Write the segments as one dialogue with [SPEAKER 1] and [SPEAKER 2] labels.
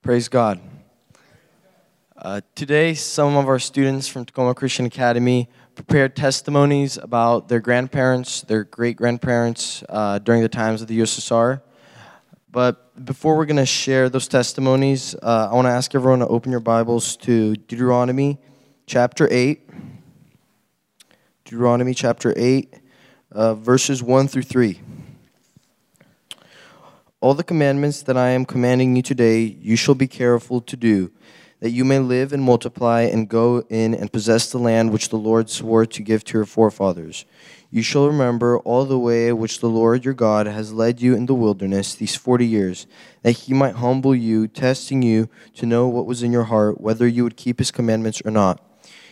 [SPEAKER 1] Praise God. Uh, today, some of our students from Tacoma Christian Academy prepared testimonies about their grandparents, their great grandparents uh, during the times of the USSR. But before we're going to share those testimonies, uh, I want to ask everyone to open your Bibles to Deuteronomy chapter 8. Deuteronomy chapter 8, uh, verses 1 through 3. All the commandments that I am commanding you today, you shall be careful to do, that you may live and multiply and go in and possess the land which the Lord swore to give to your forefathers. You shall remember all the way which the Lord your God has led you in the wilderness these forty years, that he might humble you, testing you to know what was in your heart, whether you would keep his commandments or not.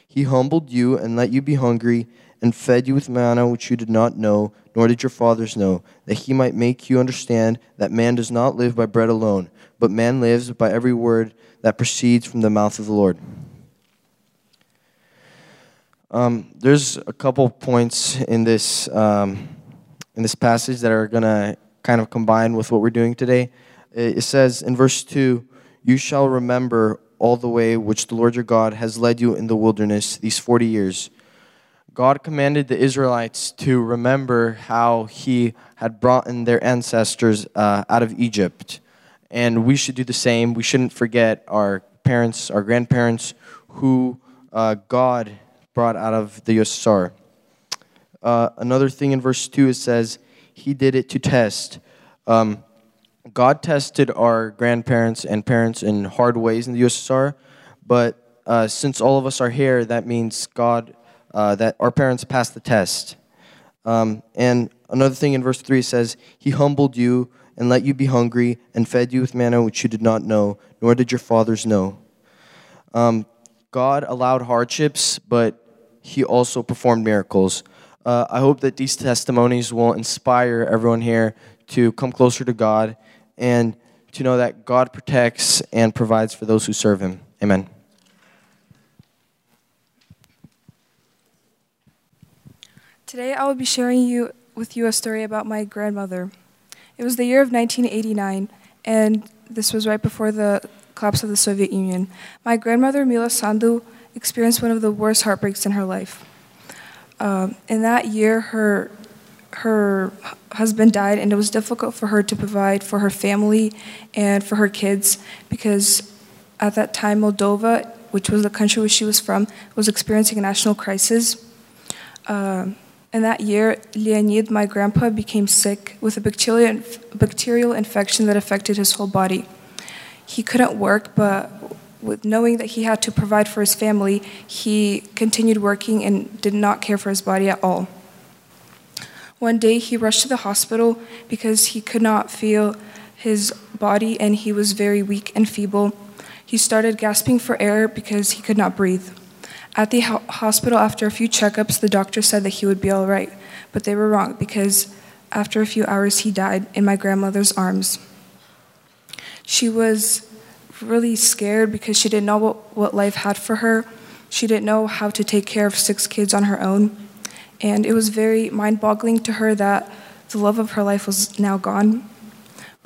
[SPEAKER 1] He humbled you and let you be hungry and fed you with manna which you did not know, nor did your fathers know, that he might make you understand that man does not live by bread alone, but man lives by every word that proceeds from the mouth of the Lord. Um, there's a couple points in this um, in this passage that are gonna kind of combine with what we're doing today. It says in verse two, "You shall remember all the way which the Lord your God has led you in the wilderness these forty years." God commanded the Israelites to remember how He had brought in their ancestors uh, out of Egypt. And we should do the same. We shouldn't forget our parents, our grandparents, who uh, God brought out of the USSR. Uh, another thing in verse 2, it says, He did it to test. Um, God tested our grandparents and parents in hard ways in the USSR, but uh, since all of us are here, that means God uh, that our parents passed the test. Um, and another thing in verse 3 says, He humbled you and let you be hungry and fed you with manna which you did not know, nor did your fathers know. Um, God allowed hardships, but He also performed miracles. Uh, I hope that these testimonies will inspire everyone here to come closer to God and to know that God protects and provides for those who serve Him. Amen.
[SPEAKER 2] Today I will be sharing you, with you a story about my grandmother. It was the year of 1989, and this was right before the collapse of the Soviet Union. My grandmother, Mila Sandu, experienced one of the worst heartbreaks in her life. Um, in that year, her her husband died, and it was difficult for her to provide for her family and for her kids because at that time, Moldova, which was the country where she was from, was experiencing a national crisis. Uh, in that year, Leonid, my grandpa, became sick with a bacterial, bacterial infection that affected his whole body. He couldn't work, but with knowing that he had to provide for his family, he continued working and did not care for his body at all. One day, he rushed to the hospital because he could not feel his body and he was very weak and feeble. He started gasping for air because he could not breathe. At the ho- hospital, after a few checkups, the doctor said that he would be all right, but they were wrong because after a few hours, he died in my grandmother's arms. She was really scared because she didn't know what, what life had for her. She didn't know how to take care of six kids on her own. And it was very mind boggling to her that the love of her life was now gone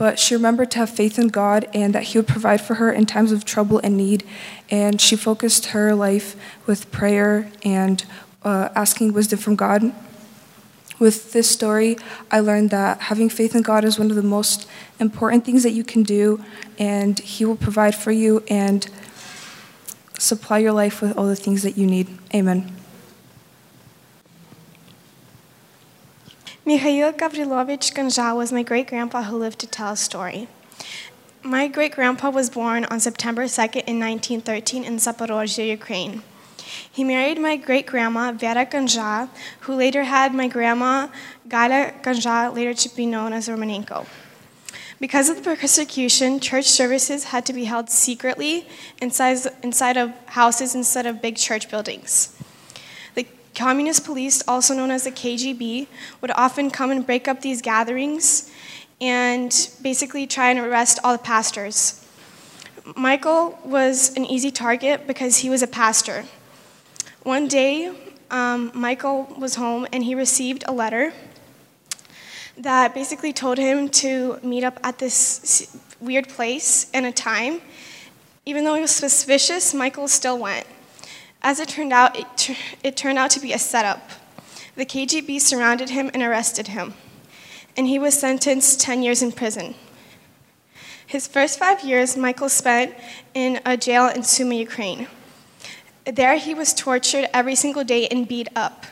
[SPEAKER 2] but she remembered to have faith in God and that He would provide for her in times of trouble and need. And she focused her life with prayer and uh, asking wisdom from God. With this story, I learned that having faith in God is one of the most important things that you can do, and He will provide for you and supply your life with all the things that you need. Amen.
[SPEAKER 3] Mikhail Gavrilovich Ganja was my great grandpa who lived to tell a story. My great grandpa was born on September 2nd in 1913 in Zaporozhye, Ukraine. He married my great grandma, Vera Ganja, who later had my grandma, Gala Ganja, later to be known as Romanenko. Because of the persecution, church services had to be held secretly inside, inside of houses instead of big church buildings. Communist police, also known as the KGB, would often come and break up these gatherings and basically try and arrest all the pastors. Michael was an easy target because he was a pastor. One day, um, Michael was home and he received a letter that basically told him to meet up at this weird place and a time. Even though he was suspicious, Michael still went. As it turned out, it, it turned out to be a setup. The KGB surrounded him and arrested him, and he was sentenced 10 years in prison. His first five years, Michael spent in a jail in Sumy, Ukraine. There, he was tortured every single day and beat up.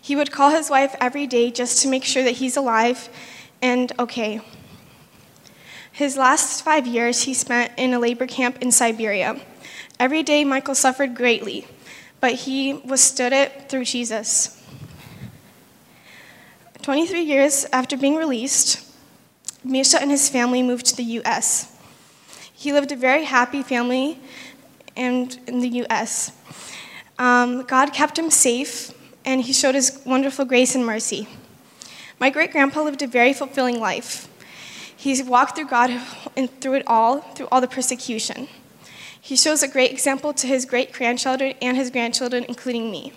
[SPEAKER 3] He would call his wife every day just to make sure that he's alive and okay. His last five years he spent in a labor camp in Siberia. Every day, Michael suffered greatly, but he withstood it through Jesus. 23 years after being released, Misha and his family moved to the U.S. He lived a very happy family and in the U.S. Um, God kept him safe, and he showed his wonderful grace and mercy. My great grandpa lived a very fulfilling life. He walked through God and through it all, through all the persecution. He shows a great example to his great grandchildren and his grandchildren, including me.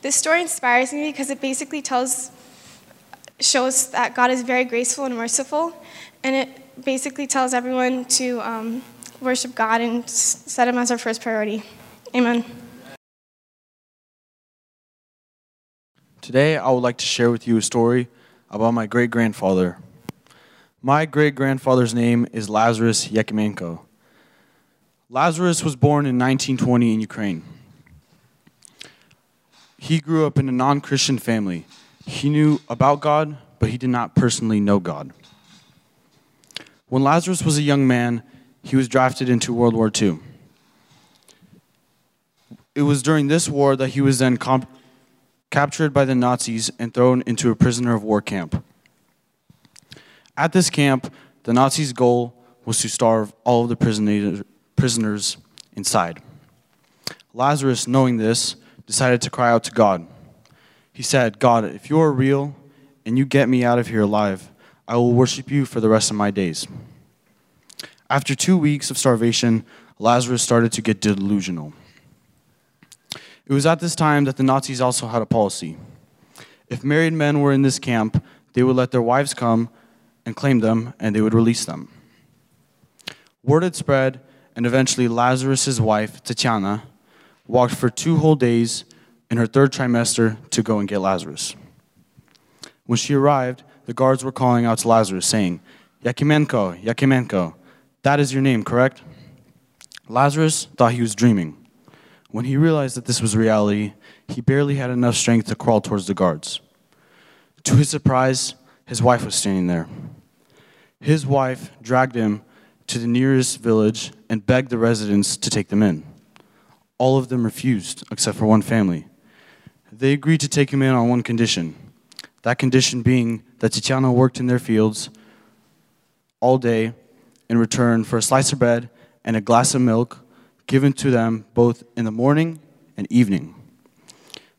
[SPEAKER 3] This story inspires me because it basically tells, shows that God is very graceful and merciful, and it basically tells everyone to um, worship God and set Him as our first priority. Amen.
[SPEAKER 4] Today, I would like to share with you a story about my great grandfather. My great grandfather's name is Lazarus Yakimenko. Lazarus was born in 1920 in Ukraine. He grew up in a non Christian family. He knew about God, but he did not personally know God. When Lazarus was a young man, he was drafted into World War II. It was during this war that he was then comp- captured by the Nazis and thrown into a prisoner of war camp. At this camp, the Nazis' goal was to starve all of the prisoner- prisoners inside. Lazarus, knowing this, decided to cry out to God. He said, God, if you are real and you get me out of here alive, I will worship you for the rest of my days. After two weeks of starvation, Lazarus started to get delusional. It was at this time that the Nazis also had a policy. If married men were in this camp, they would let their wives come and claim them, and they would release them. Word had spread, and eventually Lazarus' wife, Tatiana, walked for two whole days in her third trimester to go and get Lazarus. When she arrived, the guards were calling out to Lazarus, saying, Yakimenko, Yakimenko, that is your name, correct? Lazarus thought he was dreaming. When he realized that this was reality, he barely had enough strength to crawl towards the guards. To his surprise, his wife was standing there. His wife dragged him to the nearest village and begged the residents to take them in. All of them refused, except for one family. They agreed to take him in on one condition that condition being that Tatiana worked in their fields all day in return for a slice of bread and a glass of milk given to them both in the morning and evening.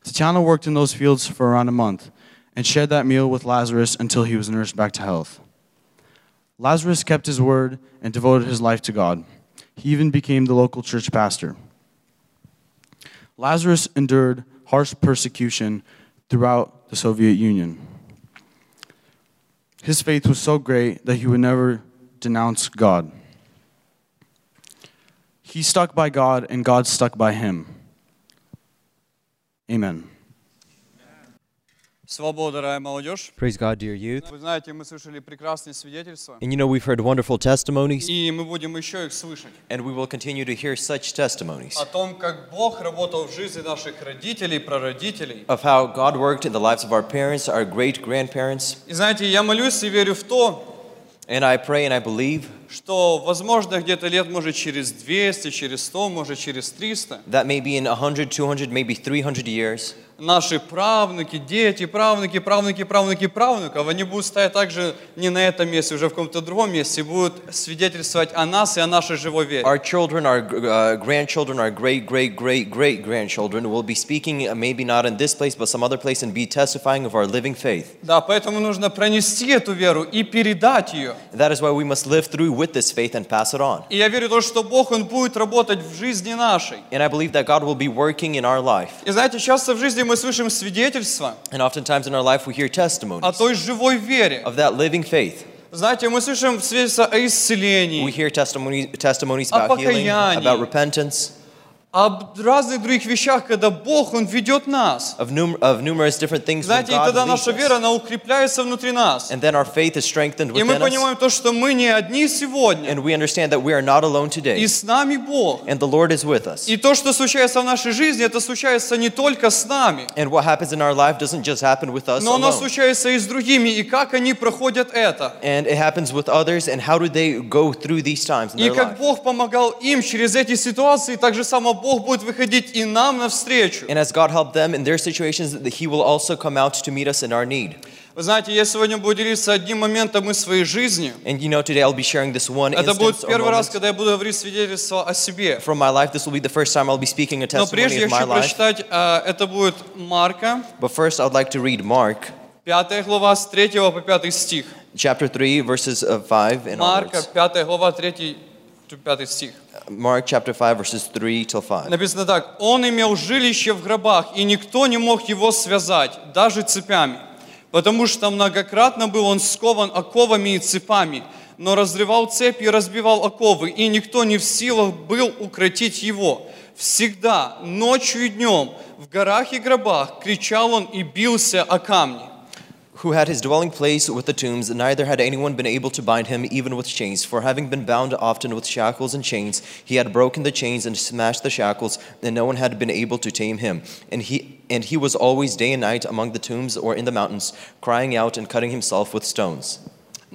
[SPEAKER 4] Tatiana worked in those fields for around a month and shared that meal with Lazarus until he was nursed back to health. Lazarus kept his word and devoted his life to God. He even became the local church pastor. Lazarus endured harsh persecution throughout the Soviet Union. His faith was so great that he would never denounce God. He stuck by God, and God stuck by him. Amen.
[SPEAKER 5] Свобода, дорогая молодежь.
[SPEAKER 6] Praise God, dear youth.
[SPEAKER 5] Вы знаете, мы слышали прекрасные свидетельства,
[SPEAKER 6] And you know, we've heard wonderful testimonies,
[SPEAKER 5] и мы будем еще их слышать
[SPEAKER 6] and we will continue to hear such testimonies
[SPEAKER 5] о том, как Бог работал в жизни наших родителей, прародителей.
[SPEAKER 6] of how God worked in the lives of our parents, our great grandparents.
[SPEAKER 5] И знаете, я молюсь и верю в то,
[SPEAKER 6] And I pray and I believe
[SPEAKER 5] что, возможно, где-то лет, может, через 200, через 100, может, через 300,
[SPEAKER 6] that maybe in 100, 200, maybe 300 years,
[SPEAKER 5] Наши правнуки, дети, правнуки, правнуки, правнуки, правнуков, они будут стоять также не на этом месте, уже в каком-то другом месте, и будут свидетельствовать о нас и о нашей живой вере.
[SPEAKER 6] our children, our uh, grandchildren, our great, great, great, great grandchildren will be speaking, uh, maybe not in this place, but some other place, and be testifying of our living faith.
[SPEAKER 5] Да, поэтому нужно пронести эту веру и передать ее.
[SPEAKER 6] That is why we must live through with this faith and pass it on.
[SPEAKER 5] И я верю то, что Бог, Он будет работать в жизни нашей.
[SPEAKER 6] And I believe that God will be working in our life.
[SPEAKER 5] И знаете, часто в жизни мы слышим свидетельства
[SPEAKER 6] And oftentimes in our life, we hear
[SPEAKER 5] о
[SPEAKER 6] testimonies
[SPEAKER 5] той живой вере,
[SPEAKER 6] of that living faith.
[SPEAKER 5] Знаете, мы слышим свидетельства о
[SPEAKER 6] We
[SPEAKER 5] исцелении,
[SPEAKER 6] hear testimony, testimonies
[SPEAKER 5] О
[SPEAKER 6] about healing,
[SPEAKER 5] покаянии.
[SPEAKER 6] about repentance,
[SPEAKER 5] об разных других вещах, когда Бог, Он ведет нас.
[SPEAKER 6] of, num- of numerous different things
[SPEAKER 5] Знаете, и тогда наша вера, она укрепляется внутри нас.
[SPEAKER 6] And then our faith is strengthened
[SPEAKER 5] И мы
[SPEAKER 6] within us.
[SPEAKER 5] понимаем то, что мы не одни сегодня.
[SPEAKER 6] And we understand that we are not alone
[SPEAKER 5] И
[SPEAKER 6] today.
[SPEAKER 5] с нами Бог.
[SPEAKER 6] And the Lord is with us.
[SPEAKER 5] И то, что случается в нашей жизни, это случается не только с нами,
[SPEAKER 6] And what happens in our life doesn't just happen with us
[SPEAKER 5] но оно
[SPEAKER 6] alone.
[SPEAKER 5] случается и с другими, и как они проходят это.
[SPEAKER 6] And it happens with others, and how do they go through these times in
[SPEAKER 5] И
[SPEAKER 6] their
[SPEAKER 5] как
[SPEAKER 6] life?
[SPEAKER 5] Бог помогал им через эти ситуации, так же само Бог будет выходить и нам навстречу.
[SPEAKER 6] And as God helped them in their situations, He will also come out to meet us in our need.
[SPEAKER 5] Вы знаете, я сегодня буду делиться одним моментом из своей жизни.
[SPEAKER 6] And you know, today I'll be sharing this one
[SPEAKER 5] Это будет первый раз, когда я буду говорить свидетельство о себе.
[SPEAKER 6] from my life. This will be the first time I'll be speaking a
[SPEAKER 5] Но
[SPEAKER 6] testimony
[SPEAKER 5] прежде я хочу прочитать, а, это будет Марка,
[SPEAKER 6] But first, I'd like to read Mark
[SPEAKER 5] 5 глава, с 3 по 5 стих.
[SPEAKER 6] chapter 3, verses uh, 5 and
[SPEAKER 5] Марка. 5 глава, 3 5 стих.
[SPEAKER 6] Mark chapter 5, verses 3 till 5.
[SPEAKER 5] Написано так. «Он имел жилище в гробах, и никто не мог его связать, даже цепями, потому что многократно был он скован оковами и цепами, но разрывал цепи и разбивал оковы, и никто не в силах был укротить его. Всегда, ночью и днем, в горах и гробах кричал он и бился о камни».
[SPEAKER 6] Who had his dwelling place with the tombs, neither had anyone been able to bind him even with chains. For having been bound often with shackles and chains, he had broken the chains and smashed the shackles, and no one had been able to tame him. And he and he was always day and night among the tombs or in the mountains, crying out and cutting himself with stones.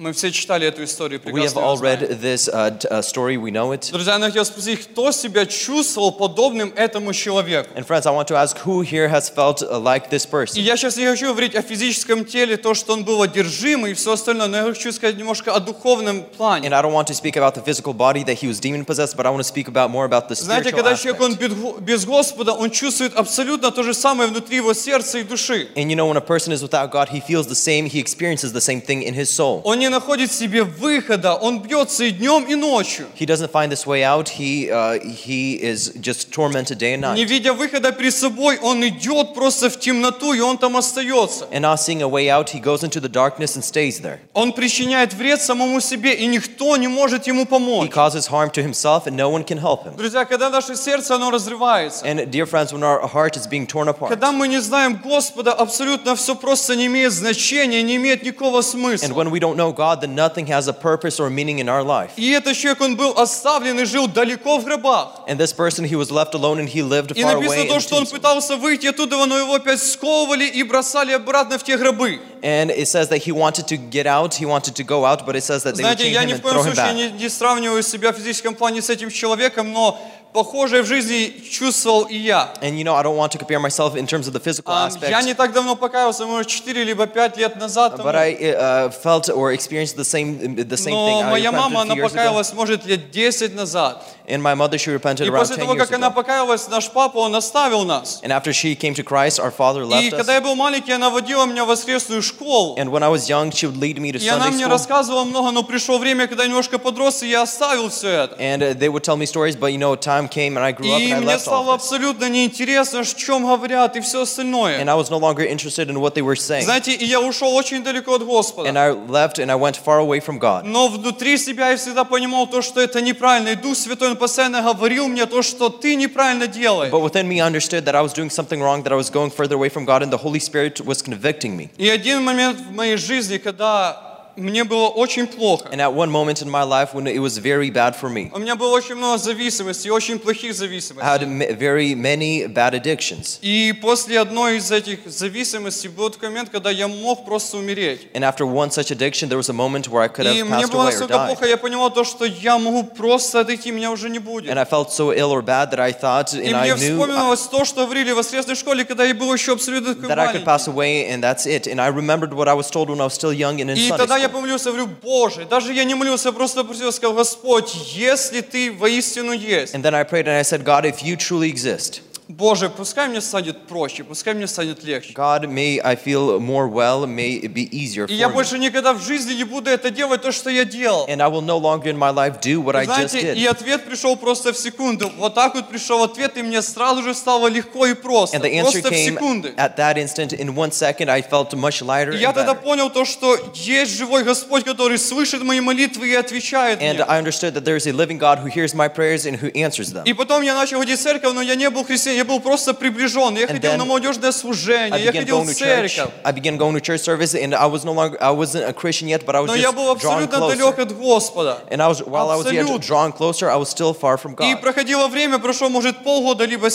[SPEAKER 5] Мы все читали эту историю,
[SPEAKER 6] We have all read this uh, uh, story, we know it.
[SPEAKER 5] Друзья, я хотел спросить, кто себя чувствовал подобным этому человеку?
[SPEAKER 6] And friends, I want to ask who here has felt uh, like this
[SPEAKER 5] И
[SPEAKER 6] person?
[SPEAKER 5] я сейчас не хочу говорить о физическом теле, то, что он был одержимый и все остальное, но я хочу сказать немножко о духовном плане.
[SPEAKER 6] And I don't want to speak about the physical body that he was demon possessed, but I want to speak about more about the
[SPEAKER 5] Знаете,
[SPEAKER 6] spiritual
[SPEAKER 5] когда человек, он без Господа, он чувствует абсолютно то же самое внутри его сердца и души.
[SPEAKER 6] And you know, when a person is without God, he feels the same, he experiences the same thing in his soul.
[SPEAKER 5] Он не находит себе выхода, он бьется и днем, и ночью.
[SPEAKER 6] He doesn't find this way out. He, uh, he is just tormented day and
[SPEAKER 5] Не
[SPEAKER 6] night.
[SPEAKER 5] видя выхода перед собой, он идет просто в темноту, и он там остается.
[SPEAKER 6] And not seeing a way out, he goes into the darkness and stays there.
[SPEAKER 5] Он причиняет вред самому себе, и никто не может ему
[SPEAKER 6] He
[SPEAKER 5] помочь.
[SPEAKER 6] causes harm to himself, and no one can help him.
[SPEAKER 5] Друзья, когда наше сердце, оно разрывается,
[SPEAKER 6] And dear friends, when our heart is being torn apart,
[SPEAKER 5] когда мы не знаем Господа, абсолютно все просто не имеет значения, не имеет никакого
[SPEAKER 6] and
[SPEAKER 5] смысла.
[SPEAKER 6] when we don't know God, then nothing has a purpose or meaning in our life.
[SPEAKER 5] И этот человек, он был оставлен и жил далеко в гробах.
[SPEAKER 6] And this person, he was left alone and he lived
[SPEAKER 5] И
[SPEAKER 6] far
[SPEAKER 5] написано
[SPEAKER 6] away.
[SPEAKER 5] то,
[SPEAKER 6] in
[SPEAKER 5] что он
[SPEAKER 6] tombs.
[SPEAKER 5] пытался выйти оттуда, но его опять сковывали и бросали обратно в те гробы.
[SPEAKER 6] And it says that he wanted to get out, he wanted to go out, but it says that they would
[SPEAKER 5] Знаете,
[SPEAKER 6] chain
[SPEAKER 5] я
[SPEAKER 6] him
[SPEAKER 5] ни в
[SPEAKER 6] and
[SPEAKER 5] коем
[SPEAKER 6] throw him
[SPEAKER 5] случае
[SPEAKER 6] back.
[SPEAKER 5] не, не сравниваю себя в физическом плане с этим человеком, но похожее в жизни чувствовал и я.
[SPEAKER 6] And you know, I don't want to compare myself in terms of the physical
[SPEAKER 5] А,
[SPEAKER 6] aspect.
[SPEAKER 5] Я не так давно покаялся, может, 4 либо 5 лет назад.
[SPEAKER 6] But I uh, felt or experienced the same the same thing.
[SPEAKER 5] Но моя мама, она
[SPEAKER 6] ago.
[SPEAKER 5] покаялась, может, лет 10 назад.
[SPEAKER 6] And my mother, she repented
[SPEAKER 5] И
[SPEAKER 6] around
[SPEAKER 5] после
[SPEAKER 6] 10
[SPEAKER 5] того,
[SPEAKER 6] years
[SPEAKER 5] как она
[SPEAKER 6] ago.
[SPEAKER 5] покаялась, наш папа, он оставил нас.
[SPEAKER 6] And after she came to Christ, our father
[SPEAKER 5] И
[SPEAKER 6] left
[SPEAKER 5] когда
[SPEAKER 6] us.
[SPEAKER 5] я был маленький, она водила меня в воскресную школу.
[SPEAKER 6] And when I was young, she would lead me to
[SPEAKER 5] И она
[SPEAKER 6] Sunday
[SPEAKER 5] мне
[SPEAKER 6] school.
[SPEAKER 5] рассказывала много, но пришло время, когда я немножко подрос, и я оставил все это.
[SPEAKER 6] And uh, they would tell me stories, but you know, time came and I grew up
[SPEAKER 5] И
[SPEAKER 6] and I
[SPEAKER 5] мне
[SPEAKER 6] left all
[SPEAKER 5] стало абсолютно неинтересно, о чем говорят и все
[SPEAKER 6] And
[SPEAKER 5] остальное.
[SPEAKER 6] I was no longer interested in what they were saying.
[SPEAKER 5] Знаете, и я ушел очень далеко от
[SPEAKER 6] And
[SPEAKER 5] Господа.
[SPEAKER 6] I left and I went far away from God.
[SPEAKER 5] Но внутри себя я всегда понимал то, что это неправильно. И Дух Святой, Он постоянно говорил мне то, что ты неправильно делаешь.
[SPEAKER 6] But within me, I understood that I was doing something wrong, that I was going further away from God, and the Holy Spirit was convicting me.
[SPEAKER 5] И один момент в моей жизни, когда мне было очень плохо.
[SPEAKER 6] And at one moment in my life when it was very bad for me,
[SPEAKER 5] У меня было очень много зависимостей, очень плохих
[SPEAKER 6] I
[SPEAKER 5] зависимостей.
[SPEAKER 6] had m- very many bad addictions.
[SPEAKER 5] И после одной из этих зависимостей был такой момент, когда я мог просто умереть.
[SPEAKER 6] And after one such addiction, there was a moment where I could
[SPEAKER 5] И
[SPEAKER 6] have
[SPEAKER 5] мне
[SPEAKER 6] passed
[SPEAKER 5] было
[SPEAKER 6] away or
[SPEAKER 5] настолько
[SPEAKER 6] died.
[SPEAKER 5] плохо, я понимал то, что я могу просто отойти, меня уже не будет.
[SPEAKER 6] And I felt so ill or bad that I thought,
[SPEAKER 5] И
[SPEAKER 6] and
[SPEAKER 5] мне
[SPEAKER 6] I knew uh,
[SPEAKER 5] вспомнилось то, что говорили в воскресной школе, когда я был еще абсолютно такой
[SPEAKER 6] that I could pass away, and that's it. And I remembered what I was told when I was still young and in
[SPEAKER 5] И
[SPEAKER 6] Sunday
[SPEAKER 5] я помолился, говорю, Боже, даже я не молился, я просто просил, сказал, Господь, если Ты воистину есть,
[SPEAKER 6] And then I prayed and I said, God, if you truly exist,
[SPEAKER 5] Боже, пускай мне станет проще, пускай мне станет легче.
[SPEAKER 6] God, may I feel more well, may it be easier
[SPEAKER 5] И я
[SPEAKER 6] for me.
[SPEAKER 5] больше никогда в жизни не буду это делать, то, что я делал.
[SPEAKER 6] And I will no longer in my life do what I just
[SPEAKER 5] Знаете, и
[SPEAKER 6] did.
[SPEAKER 5] ответ пришел просто в секунду. Вот так вот пришел ответ, и мне сразу же стало легко и просто.
[SPEAKER 6] And the answer
[SPEAKER 5] Просто в
[SPEAKER 6] came
[SPEAKER 5] секунды.
[SPEAKER 6] at that instant. In one second, I felt much lighter
[SPEAKER 5] И я
[SPEAKER 6] and
[SPEAKER 5] тогда понял то, что есть живой Господь, который слышит мои молитвы и отвечает
[SPEAKER 6] And
[SPEAKER 5] мне.
[SPEAKER 6] I understood that there is a living God who hears my prayers and who answers them.
[SPEAKER 5] И потом я начал ходить в церковь, но я не был христианином, я был просто приближен. Я ходил на молодежное служение, я ходил в церковь.
[SPEAKER 6] I began going to church service, and I was no longer I wasn't a Christian yet, but I was
[SPEAKER 5] Но я был абсолютно далек от Господа.
[SPEAKER 6] And I was while I was yet drawing closer, I was still far from
[SPEAKER 5] И
[SPEAKER 6] God.
[SPEAKER 5] проходило время, прошло, может, полгода, либо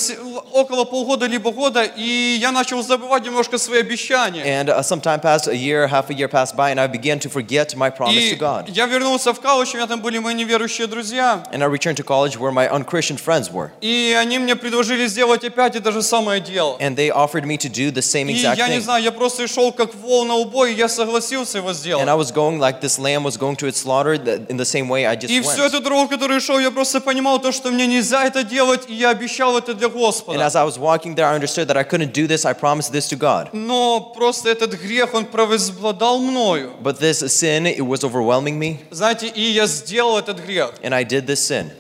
[SPEAKER 5] около полгода, либо года, и я начал забывать немножко свои обещания.
[SPEAKER 6] And uh, some time passed, a year, half a year passed by, and I began to forget my promise to
[SPEAKER 5] И
[SPEAKER 6] God.
[SPEAKER 5] я вернулся в колледж, у меня там были мои неверующие друзья,
[SPEAKER 6] And I returned to college where my unchristian friends were.
[SPEAKER 5] и они мне предложили сделать опять это же самое дело.
[SPEAKER 6] And they offered me to do the same
[SPEAKER 5] И
[SPEAKER 6] exact
[SPEAKER 5] я не
[SPEAKER 6] thing.
[SPEAKER 5] знаю, я просто шел как вол на убой, и я согласился его
[SPEAKER 6] And I
[SPEAKER 5] сделать.
[SPEAKER 6] was going like this lamb was going to its slaughter that- in the same way I just
[SPEAKER 5] И всю
[SPEAKER 6] went.
[SPEAKER 5] эту дорогу, которую шел, я просто понимал то, что мне нельзя это делать, и я обещал это для
[SPEAKER 6] And
[SPEAKER 5] Господа.
[SPEAKER 6] as I was walking there, I understood that I couldn't do this. I promised this to God.
[SPEAKER 5] Но просто этот грех, он провозбладал мною.
[SPEAKER 6] But this sin, it was overwhelming me,
[SPEAKER 5] Знаете, и я сделал этот грех.
[SPEAKER 6] and I did this sin.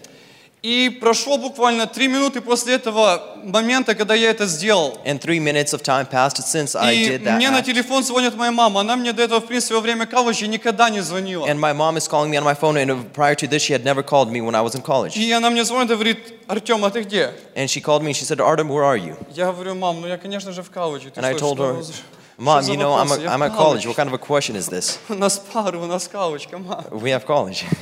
[SPEAKER 5] И прошло буквально три минуты после этого момента, когда я это сделал.
[SPEAKER 6] And three minutes of time passed since I
[SPEAKER 5] И
[SPEAKER 6] did that.
[SPEAKER 5] мне на телефон звонит моя мама. Она мне до этого, в принципе, во время колледжа никогда не звонила.
[SPEAKER 6] And my mom is calling me on my phone, and prior to this, she had never called me when I was in college.
[SPEAKER 5] И она мне звонит и говорит, Артем, а ты где?
[SPEAKER 6] And she called me and she said, Artem, where are you?
[SPEAKER 5] Я говорю, мам, ну я, конечно же, в колледже.
[SPEAKER 6] And I told her, Mom, you know, I'm, a, I'm at college. What kind of a question is this?
[SPEAKER 5] У нас пары, у нас колледж, команда.
[SPEAKER 6] We have college.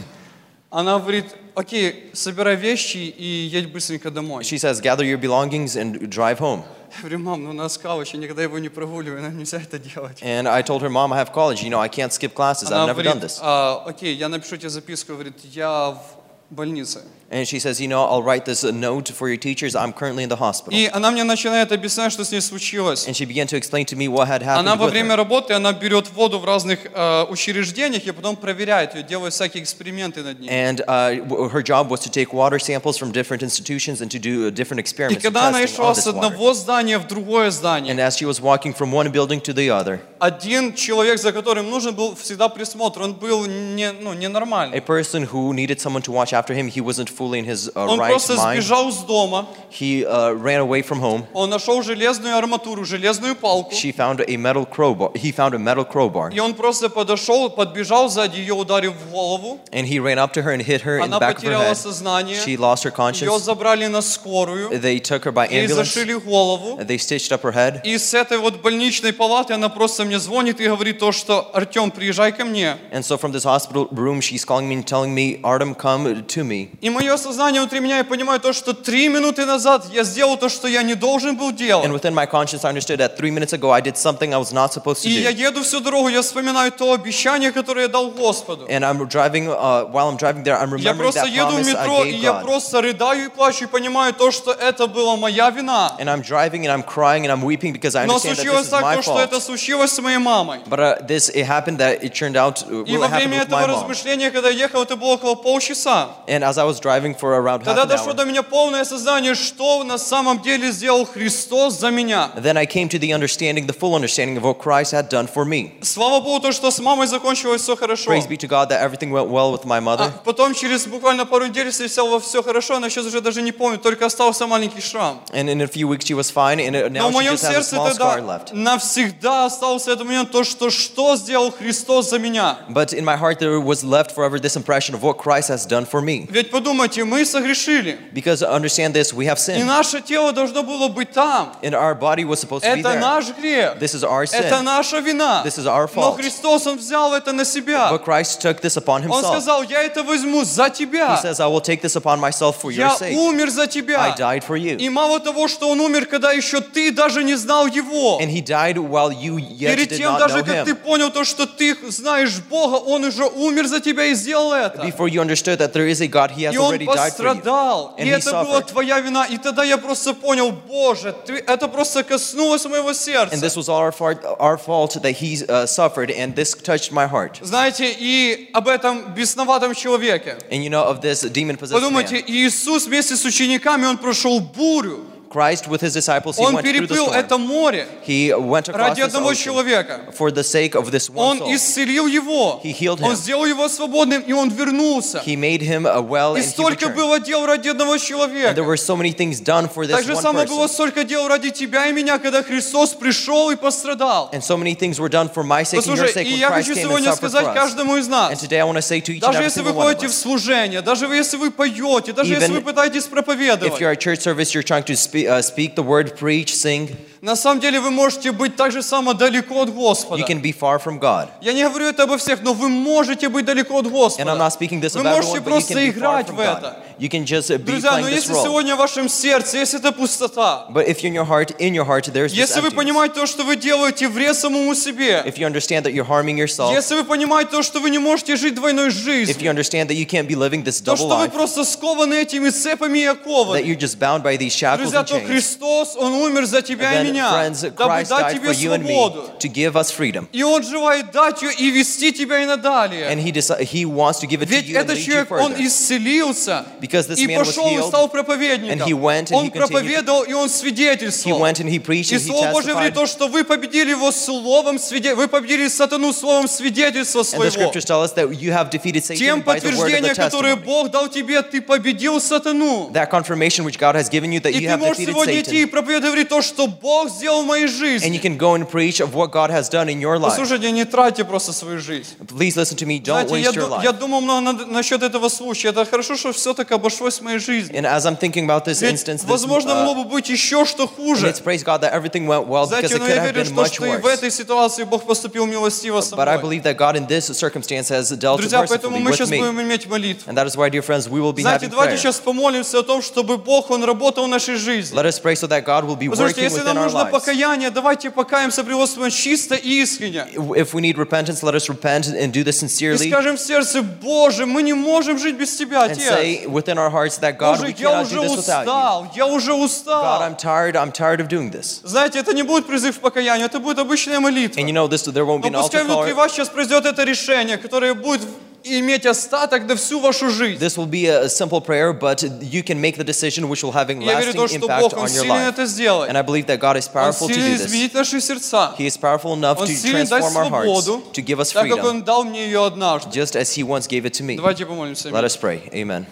[SPEAKER 5] Она говорит, окей, собирай вещи и едь быстренько домой.
[SPEAKER 6] She says, gather your belongings and drive home.
[SPEAKER 5] Я говорю, мам, ну у нас колледж, я никогда его не прогуливаю, нам нельзя это делать.
[SPEAKER 6] And I told her, Mom, I have college. You know, I can't skip classes.
[SPEAKER 5] Она
[SPEAKER 6] I've never done
[SPEAKER 5] говорит,
[SPEAKER 6] this.
[SPEAKER 5] «А, окей, я напишу тебе записку, говорит, я в больнице.
[SPEAKER 6] And she says, you know, I'll write this a note for your teachers. I'm currently in the hospital.
[SPEAKER 5] И она мне начинает объяснять, что с ней случилось.
[SPEAKER 6] And she began to explain to me what had
[SPEAKER 5] Она
[SPEAKER 6] happened
[SPEAKER 5] во
[SPEAKER 6] with
[SPEAKER 5] время
[SPEAKER 6] her.
[SPEAKER 5] работы, она берет воду в разных э, учреждениях и потом проверяет ее, делает всякие эксперименты над ней.
[SPEAKER 6] And uh, w- her job was to take water samples from different institutions and to do uh, different
[SPEAKER 5] И
[SPEAKER 6] experiments and
[SPEAKER 5] когда она
[SPEAKER 6] testing
[SPEAKER 5] шла
[SPEAKER 6] on
[SPEAKER 5] с
[SPEAKER 6] this water.
[SPEAKER 5] одного здания в другое
[SPEAKER 6] And
[SPEAKER 5] здание,
[SPEAKER 6] as she was walking from one building to the other,
[SPEAKER 5] один человек, за которым нужен был всегда присмотр, он был не, ну,
[SPEAKER 6] a
[SPEAKER 5] ненормальный.
[SPEAKER 6] person who needed someone to watch after him, he wasn't fully in his uh,
[SPEAKER 5] Он
[SPEAKER 6] right
[SPEAKER 5] просто
[SPEAKER 6] mind.
[SPEAKER 5] сбежал с дома,
[SPEAKER 6] He uh, ran away from home.
[SPEAKER 5] он нашел железную арматуру, железную палку,
[SPEAKER 6] She found a metal crowbar. He found a metal crowbar.
[SPEAKER 5] и он просто подошел, подбежал сзади, ее ударив в голову.
[SPEAKER 6] And he ran up to her and hit her in
[SPEAKER 5] Она
[SPEAKER 6] the back of her
[SPEAKER 5] потеряла
[SPEAKER 6] head.
[SPEAKER 5] сознание,
[SPEAKER 6] She lost her
[SPEAKER 5] ее
[SPEAKER 6] conscience.
[SPEAKER 5] забрали на скорую,
[SPEAKER 6] They took her by
[SPEAKER 5] ей
[SPEAKER 6] ambulance.
[SPEAKER 5] зашили голову.
[SPEAKER 6] They stitched up her head.
[SPEAKER 5] И с этой вот больничной палаты она просто мне звонит и говорит то, что Артем, приезжай ко мне.
[SPEAKER 6] And so from this hospital room, she's calling me and telling me, Artem, come to me.
[SPEAKER 5] И мое сознание внутри меня, я понимаю то, что три минуты назад я сделал то, что я не должен был
[SPEAKER 6] And
[SPEAKER 5] делать.
[SPEAKER 6] within my conscience, I understood that three minutes ago, I did something I was not supposed to
[SPEAKER 5] И я еду всю дорогу, я вспоминаю то обещание, которое я дал Господу.
[SPEAKER 6] And I'm driving, uh, while I'm driving there, I'm
[SPEAKER 5] Я просто
[SPEAKER 6] that
[SPEAKER 5] еду в метро, и я просто рыдаю и плачу, и понимаю то, что это была моя вина.
[SPEAKER 6] And I'm driving and I'm crying and I'm weeping because I
[SPEAKER 5] Но
[SPEAKER 6] understand that this
[SPEAKER 5] случилось так, то, что это случилось с моей мамой.
[SPEAKER 6] But uh, this, it happened that it turned out, uh,
[SPEAKER 5] И во время этого размышления, когда я ехал, это было около полчаса.
[SPEAKER 6] And as I was driving for around half
[SPEAKER 5] Тогда
[SPEAKER 6] an
[SPEAKER 5] дошло
[SPEAKER 6] hour,
[SPEAKER 5] до меня полное сознание, что на самом деле сделал Христос за меня.
[SPEAKER 6] then I came to the understanding, the full understanding of what Christ had done for me.
[SPEAKER 5] Слава Богу, то, что с мамой закончилось все хорошо.
[SPEAKER 6] Praise be to God that everything went well with my
[SPEAKER 5] А
[SPEAKER 6] mother.
[SPEAKER 5] потом через буквально пару недель, если все, все хорошо, она сейчас уже даже не помнит, только остался маленький шрам.
[SPEAKER 6] And in a few weeks she was fine, and uh,
[SPEAKER 5] Но
[SPEAKER 6] now
[SPEAKER 5] в
[SPEAKER 6] she
[SPEAKER 5] моем
[SPEAKER 6] just has a
[SPEAKER 5] сердце
[SPEAKER 6] small scar
[SPEAKER 5] тогда
[SPEAKER 6] left.
[SPEAKER 5] навсегда остался этот момент, то, что что сделал Христос за меня.
[SPEAKER 6] But in my heart there was left forever this impression of what Christ has done for me.
[SPEAKER 5] Ведь подумайте, мы согрешили,
[SPEAKER 6] Because understand this, we have
[SPEAKER 5] и
[SPEAKER 6] sinned,
[SPEAKER 5] наше тело должно было быть там.
[SPEAKER 6] and our body was supposed to be
[SPEAKER 5] Это
[SPEAKER 6] there.
[SPEAKER 5] наш грех,
[SPEAKER 6] This is our
[SPEAKER 5] это
[SPEAKER 6] sin.
[SPEAKER 5] наша вина.
[SPEAKER 6] This is our
[SPEAKER 5] Но
[SPEAKER 6] fault.
[SPEAKER 5] Христос, Он взял это на себя.
[SPEAKER 6] But Christ took this upon
[SPEAKER 5] Он
[SPEAKER 6] himself.
[SPEAKER 5] сказал, я это возьму за
[SPEAKER 6] He
[SPEAKER 5] тебя.
[SPEAKER 6] says, I will take this upon myself for your
[SPEAKER 5] Я
[SPEAKER 6] sake.
[SPEAKER 5] умер за
[SPEAKER 6] I
[SPEAKER 5] тебя.
[SPEAKER 6] died for you.
[SPEAKER 5] И мало того, что Он умер, когда еще ты даже не знал Его.
[SPEAKER 6] And he died while you yet
[SPEAKER 5] Перед тем, даже как ты понял то, что ты знаешь Бога, Он уже умер за тебя и сделал это.
[SPEAKER 6] Before you understood that there is a God, he has
[SPEAKER 5] И Он
[SPEAKER 6] already died for you. And
[SPEAKER 5] И это была твоя вина. И тогда я просто понял, Боже, ты, это просто коснулось моего
[SPEAKER 6] And
[SPEAKER 5] сердца.
[SPEAKER 6] this was our fault, our fault that he uh, suffered, and this touched my heart.
[SPEAKER 5] Знаете, и об этом бесноватом человеке.
[SPEAKER 6] And you know of this demon possessed
[SPEAKER 5] Подумайте,
[SPEAKER 6] man.
[SPEAKER 5] Иисус вместе с учениками, Он прошел бурю.
[SPEAKER 6] Christ with his disciples, he
[SPEAKER 5] Он
[SPEAKER 6] went through the
[SPEAKER 5] переплыл это
[SPEAKER 6] storm.
[SPEAKER 5] море
[SPEAKER 6] He went across
[SPEAKER 5] ради
[SPEAKER 6] this
[SPEAKER 5] одного
[SPEAKER 6] ocean
[SPEAKER 5] человека.
[SPEAKER 6] for the sake of this one
[SPEAKER 5] Он
[SPEAKER 6] soul.
[SPEAKER 5] исцелил его.
[SPEAKER 6] He healed
[SPEAKER 5] Он
[SPEAKER 6] him.
[SPEAKER 5] сделал его свободным, и он вернулся.
[SPEAKER 6] He made him uh, well
[SPEAKER 5] И
[SPEAKER 6] and he
[SPEAKER 5] столько
[SPEAKER 6] returned.
[SPEAKER 5] было дел ради одного
[SPEAKER 6] And there
[SPEAKER 5] человека.
[SPEAKER 6] were so many things done for this
[SPEAKER 5] Так же
[SPEAKER 6] one
[SPEAKER 5] самое было
[SPEAKER 6] person.
[SPEAKER 5] столько дел ради тебя и меня, когда Христос пришел и пострадал.
[SPEAKER 6] And so many things were done for my sake and your
[SPEAKER 5] Послушай,
[SPEAKER 6] sake
[SPEAKER 5] и
[SPEAKER 6] when
[SPEAKER 5] я
[SPEAKER 6] Christ
[SPEAKER 5] хочу
[SPEAKER 6] came and
[SPEAKER 5] сегодня
[SPEAKER 6] suffered for
[SPEAKER 5] сказать
[SPEAKER 6] us.
[SPEAKER 5] каждому из
[SPEAKER 6] And
[SPEAKER 5] нас,
[SPEAKER 6] today I want to say to each and
[SPEAKER 5] даже
[SPEAKER 6] every
[SPEAKER 5] если вы
[SPEAKER 6] single one of
[SPEAKER 5] ходите в
[SPEAKER 6] us,
[SPEAKER 5] служение, даже если вы поете, даже если
[SPEAKER 6] Even
[SPEAKER 5] вы пытаетесь
[SPEAKER 6] if
[SPEAKER 5] проповедовать,
[SPEAKER 6] you're at church service, you're trying to speak, uh, speak the word, preach, sing,
[SPEAKER 5] на самом деле вы можете быть так же само далеко от Господа.
[SPEAKER 6] you can be far from God.
[SPEAKER 5] Я не говорю это обо всех, но вы можете быть далеко от
[SPEAKER 6] And I'm
[SPEAKER 5] Господа.
[SPEAKER 6] not speaking this
[SPEAKER 5] Вы можете
[SPEAKER 6] everyone,
[SPEAKER 5] просто играть в это.
[SPEAKER 6] You can just uh, be
[SPEAKER 5] Друзья, но если сегодня в вашем сердце есть эта пустота,
[SPEAKER 6] But if in your heart, in your heart, there's
[SPEAKER 5] если вы понимаете то, что вы делаете вред самому себе,
[SPEAKER 6] if you understand that you're harming yourself,
[SPEAKER 5] если вы понимаете то, что вы не можете жить двойной
[SPEAKER 6] if
[SPEAKER 5] жизнью,
[SPEAKER 6] you understand that you can't be living this
[SPEAKER 5] то,
[SPEAKER 6] double
[SPEAKER 5] что вы просто скованы этими цепами и
[SPEAKER 6] that
[SPEAKER 5] оковами,
[SPEAKER 6] you're just bound by these shackles
[SPEAKER 5] Друзья,
[SPEAKER 6] and
[SPEAKER 5] то
[SPEAKER 6] chains,
[SPEAKER 5] Христос, Он умер за тебя и
[SPEAKER 6] then,
[SPEAKER 5] меня,
[SPEAKER 6] friends,
[SPEAKER 5] дабы
[SPEAKER 6] Christ
[SPEAKER 5] дать
[SPEAKER 6] died
[SPEAKER 5] тебе
[SPEAKER 6] for you and me
[SPEAKER 5] свободу.
[SPEAKER 6] to give us freedom.
[SPEAKER 5] И Он желает дать ее и вести тебя и
[SPEAKER 6] And
[SPEAKER 5] надалее.
[SPEAKER 6] he, deci- he wants to give it to
[SPEAKER 5] Ведь
[SPEAKER 6] you and
[SPEAKER 5] этот
[SPEAKER 6] lead you
[SPEAKER 5] человек, он
[SPEAKER 6] further.
[SPEAKER 5] исцелился
[SPEAKER 6] Because this
[SPEAKER 5] и
[SPEAKER 6] man was
[SPEAKER 5] пошел и
[SPEAKER 6] healed,
[SPEAKER 5] стал
[SPEAKER 6] and
[SPEAKER 5] проповедником.
[SPEAKER 6] he went, and
[SPEAKER 5] Он
[SPEAKER 6] he continued-
[SPEAKER 5] проповедовал и он
[SPEAKER 6] He
[SPEAKER 5] свидетельствовал.
[SPEAKER 6] went and he preached
[SPEAKER 5] И
[SPEAKER 6] and he
[SPEAKER 5] Слово Божье говорит
[SPEAKER 6] testified.
[SPEAKER 5] то, что вы победили его словом, свиде- вы победили сатану словом свидетельства
[SPEAKER 6] And the
[SPEAKER 5] своего.
[SPEAKER 6] scriptures tell us that you have defeated
[SPEAKER 5] Тем
[SPEAKER 6] Satan by the word of the
[SPEAKER 5] подтверждением, которое
[SPEAKER 6] testimony.
[SPEAKER 5] Бог дал тебе, ты победил сатану.
[SPEAKER 6] That confirmation which God has given you that
[SPEAKER 5] И
[SPEAKER 6] you
[SPEAKER 5] ты
[SPEAKER 6] have
[SPEAKER 5] можешь
[SPEAKER 6] defeated
[SPEAKER 5] сегодня идти и
[SPEAKER 6] Satan.
[SPEAKER 5] проповедовать говорить то, что Бог сделал в моей
[SPEAKER 6] And you
[SPEAKER 5] жизни.
[SPEAKER 6] can go and preach of what God has done in your life.
[SPEAKER 5] Послушайте, не тратьте просто свою жизнь.
[SPEAKER 6] Please listen to me. Don't
[SPEAKER 5] Знаете, я,
[SPEAKER 6] waste your
[SPEAKER 5] ду- я
[SPEAKER 6] life.
[SPEAKER 5] думал много над- насчет этого случая. Это хорошо, что все так обошлось в моей жизни.
[SPEAKER 6] And as I'm thinking about this
[SPEAKER 5] Ведь,
[SPEAKER 6] instance, this,
[SPEAKER 5] возможно,
[SPEAKER 6] uh,
[SPEAKER 5] могло бы быть еще что
[SPEAKER 6] and
[SPEAKER 5] хуже.
[SPEAKER 6] it's praise God that everything went well because
[SPEAKER 5] Знаете,
[SPEAKER 6] it
[SPEAKER 5] но
[SPEAKER 6] could
[SPEAKER 5] я
[SPEAKER 6] have
[SPEAKER 5] верю,
[SPEAKER 6] been
[SPEAKER 5] что,
[SPEAKER 6] much
[SPEAKER 5] что и в
[SPEAKER 6] worse.
[SPEAKER 5] этой ситуации Бог поступил милостиво со
[SPEAKER 6] But I
[SPEAKER 5] мной.
[SPEAKER 6] believe that God in this circumstance has dealt
[SPEAKER 5] Друзья, поэтому
[SPEAKER 6] mercifully
[SPEAKER 5] мы
[SPEAKER 6] with
[SPEAKER 5] сейчас
[SPEAKER 6] me.
[SPEAKER 5] будем иметь молитву.
[SPEAKER 6] And that is why, dear friends, we will be
[SPEAKER 5] Знаете,
[SPEAKER 6] having
[SPEAKER 5] давайте
[SPEAKER 6] prayer.
[SPEAKER 5] сейчас помолимся о том, чтобы Бог, Он работал в нашей жизни.
[SPEAKER 6] Let us pray so that God will be
[SPEAKER 5] Послушайте,
[SPEAKER 6] working
[SPEAKER 5] если
[SPEAKER 6] within
[SPEAKER 5] нам
[SPEAKER 6] our
[SPEAKER 5] нужно покаяние, давайте покаемся Господе чисто и искренне.
[SPEAKER 6] If we need repentance, let us repent and do this
[SPEAKER 5] И
[SPEAKER 6] sincerely
[SPEAKER 5] скажем в сердце, Боже, мы не можем жить без Тебя,
[SPEAKER 6] and
[SPEAKER 5] Отец.
[SPEAKER 6] say within our hearts that God,
[SPEAKER 5] Боже,
[SPEAKER 6] we cannot do this without you.
[SPEAKER 5] устал, я уже
[SPEAKER 6] God,
[SPEAKER 5] устал.
[SPEAKER 6] I'm tired. I'm tired of doing this.
[SPEAKER 5] Знаете, это не будет призыв к покаянию, это будет обычная молитва.
[SPEAKER 6] And you know this. There won't be
[SPEAKER 5] Но
[SPEAKER 6] an
[SPEAKER 5] пускай
[SPEAKER 6] altar
[SPEAKER 5] внутри
[SPEAKER 6] call.
[SPEAKER 5] вас сейчас произойдет это решение, которое будет иметь остаток на всю вашу жизнь.
[SPEAKER 6] This will be a simple prayer, but you can make the decision which will have a
[SPEAKER 5] И
[SPEAKER 6] lasting
[SPEAKER 5] то, что
[SPEAKER 6] impact
[SPEAKER 5] Бог,
[SPEAKER 6] on your life.
[SPEAKER 5] это сделать.
[SPEAKER 6] And I believe that God is
[SPEAKER 5] Он
[SPEAKER 6] powerful to do this.
[SPEAKER 5] наши сердца.
[SPEAKER 6] He is powerful enough
[SPEAKER 5] Он
[SPEAKER 6] to transform our hearts,
[SPEAKER 5] свободу,
[SPEAKER 6] to give us
[SPEAKER 5] так как
[SPEAKER 6] freedom,
[SPEAKER 5] Он дал мне ее однажды.
[SPEAKER 6] just as He once gave it to me.
[SPEAKER 5] Давайте помолимся.
[SPEAKER 6] Let us pray. Amen.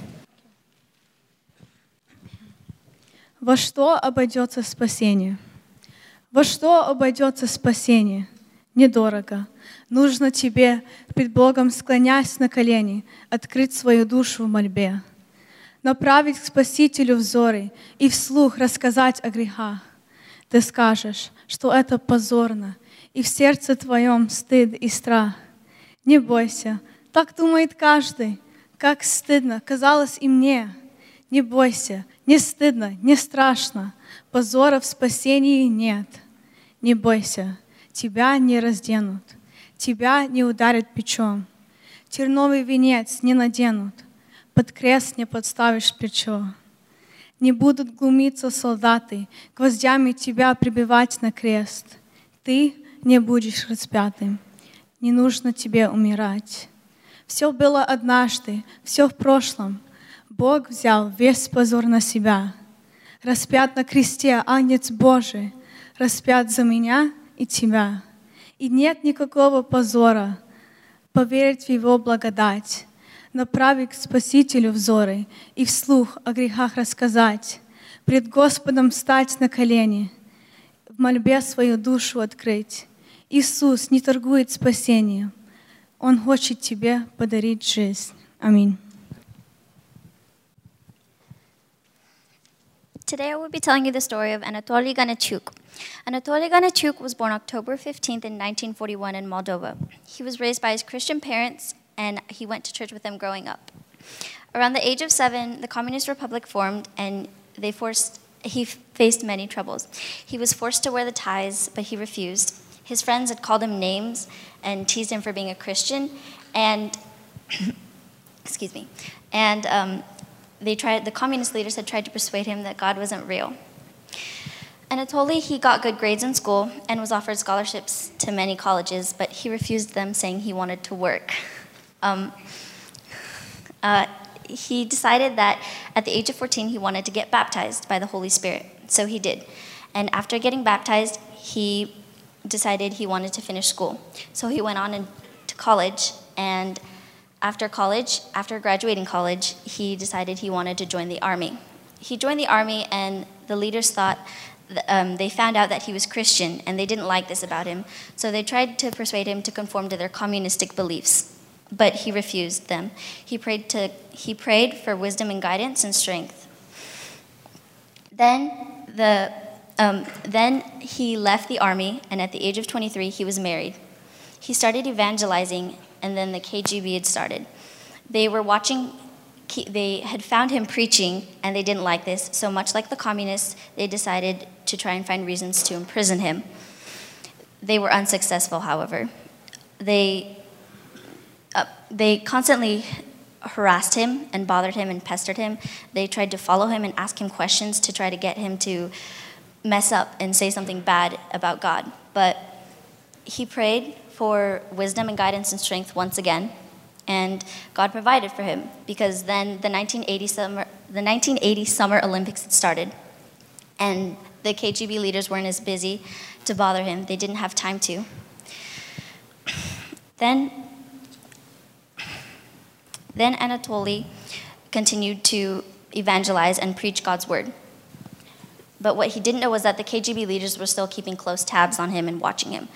[SPEAKER 7] Во что обойдется спасение? Во что обойдется спасение? Недорого. Нужно тебе, пред Богом склонясь на колени, открыть свою душу в мольбе, направить к Спасителю взоры и вслух рассказать о грехах. Ты скажешь, что это позорно, и в сердце твоем стыд и страх. Не бойся, так думает каждый, как стыдно казалось и мне. Не бойся, не стыдно, не страшно, позора в спасении нет. Не бойся, тебя не разденут, тебя не ударят печом, терновый венец не наденут, под крест не подставишь плечо. Не будут глумиться солдаты, гвоздями тебя прибивать на крест. Ты не будешь распятым, не нужно тебе умирать. Все было однажды, все в прошлом. Бог взял весь позор на себя. Распят на кресте Агнец Божий, распят за меня и тебя. И нет никакого позора поверить в Его благодать, направить к Спасителю взоры и вслух о грехах рассказать, пред Господом встать на колени, в мольбе свою душу открыть. Иисус не торгует спасением, Он хочет тебе подарить жизнь. Аминь.
[SPEAKER 8] Today I will be telling you the story of Anatoly Ganachuk. Anatoly Ganachuk was born October 15th in 1941 in Moldova. He was raised by his Christian parents and he went to church with them growing up. Around the age of seven, the Communist Republic formed and they forced, he faced many troubles. He was forced to wear the ties, but he refused. His friends had called him names and teased him for being a Christian, and excuse me, and um, they tried. The communist leaders had tried to persuade him that God wasn't real. Anatoly, he got good grades in school and was offered scholarships to many colleges, but he refused them, saying he wanted to work. Um, uh, he decided that at the age of 14 he wanted to get baptized by the Holy Spirit. So he did. And after getting baptized, he decided he wanted to finish school. So he went on into college, and after college, after graduating college, he decided he wanted to join the army. He joined the army, and the leaders thought um, they found out that he was Christian, and they didn't like this about him. So they tried to persuade him to conform to their communistic beliefs, but he refused them. He prayed to he prayed for wisdom and guidance and strength. Then the um, then he left the army, and at the age of 23, he was married. He started evangelizing, and then the KGB had started. They were watching, they had found him preaching, and they didn't like this. So, much like the communists, they decided to try and find reasons to imprison him. They were unsuccessful, however. They, uh, they constantly harassed him and bothered him and pestered him. They tried to follow him and ask him questions to try to get him to mess up and say something bad about God. But he prayed for wisdom and guidance and strength once again, and God provided for him because then the 1980 summer, the 1980 Summer Olympics had started, and the KGB leaders weren't as busy to bother him. They didn't have time to. Then, then Anatoly continued to evangelize and preach God's word. But what he didn't know was that the KGB leaders were still keeping close tabs on him and watching him.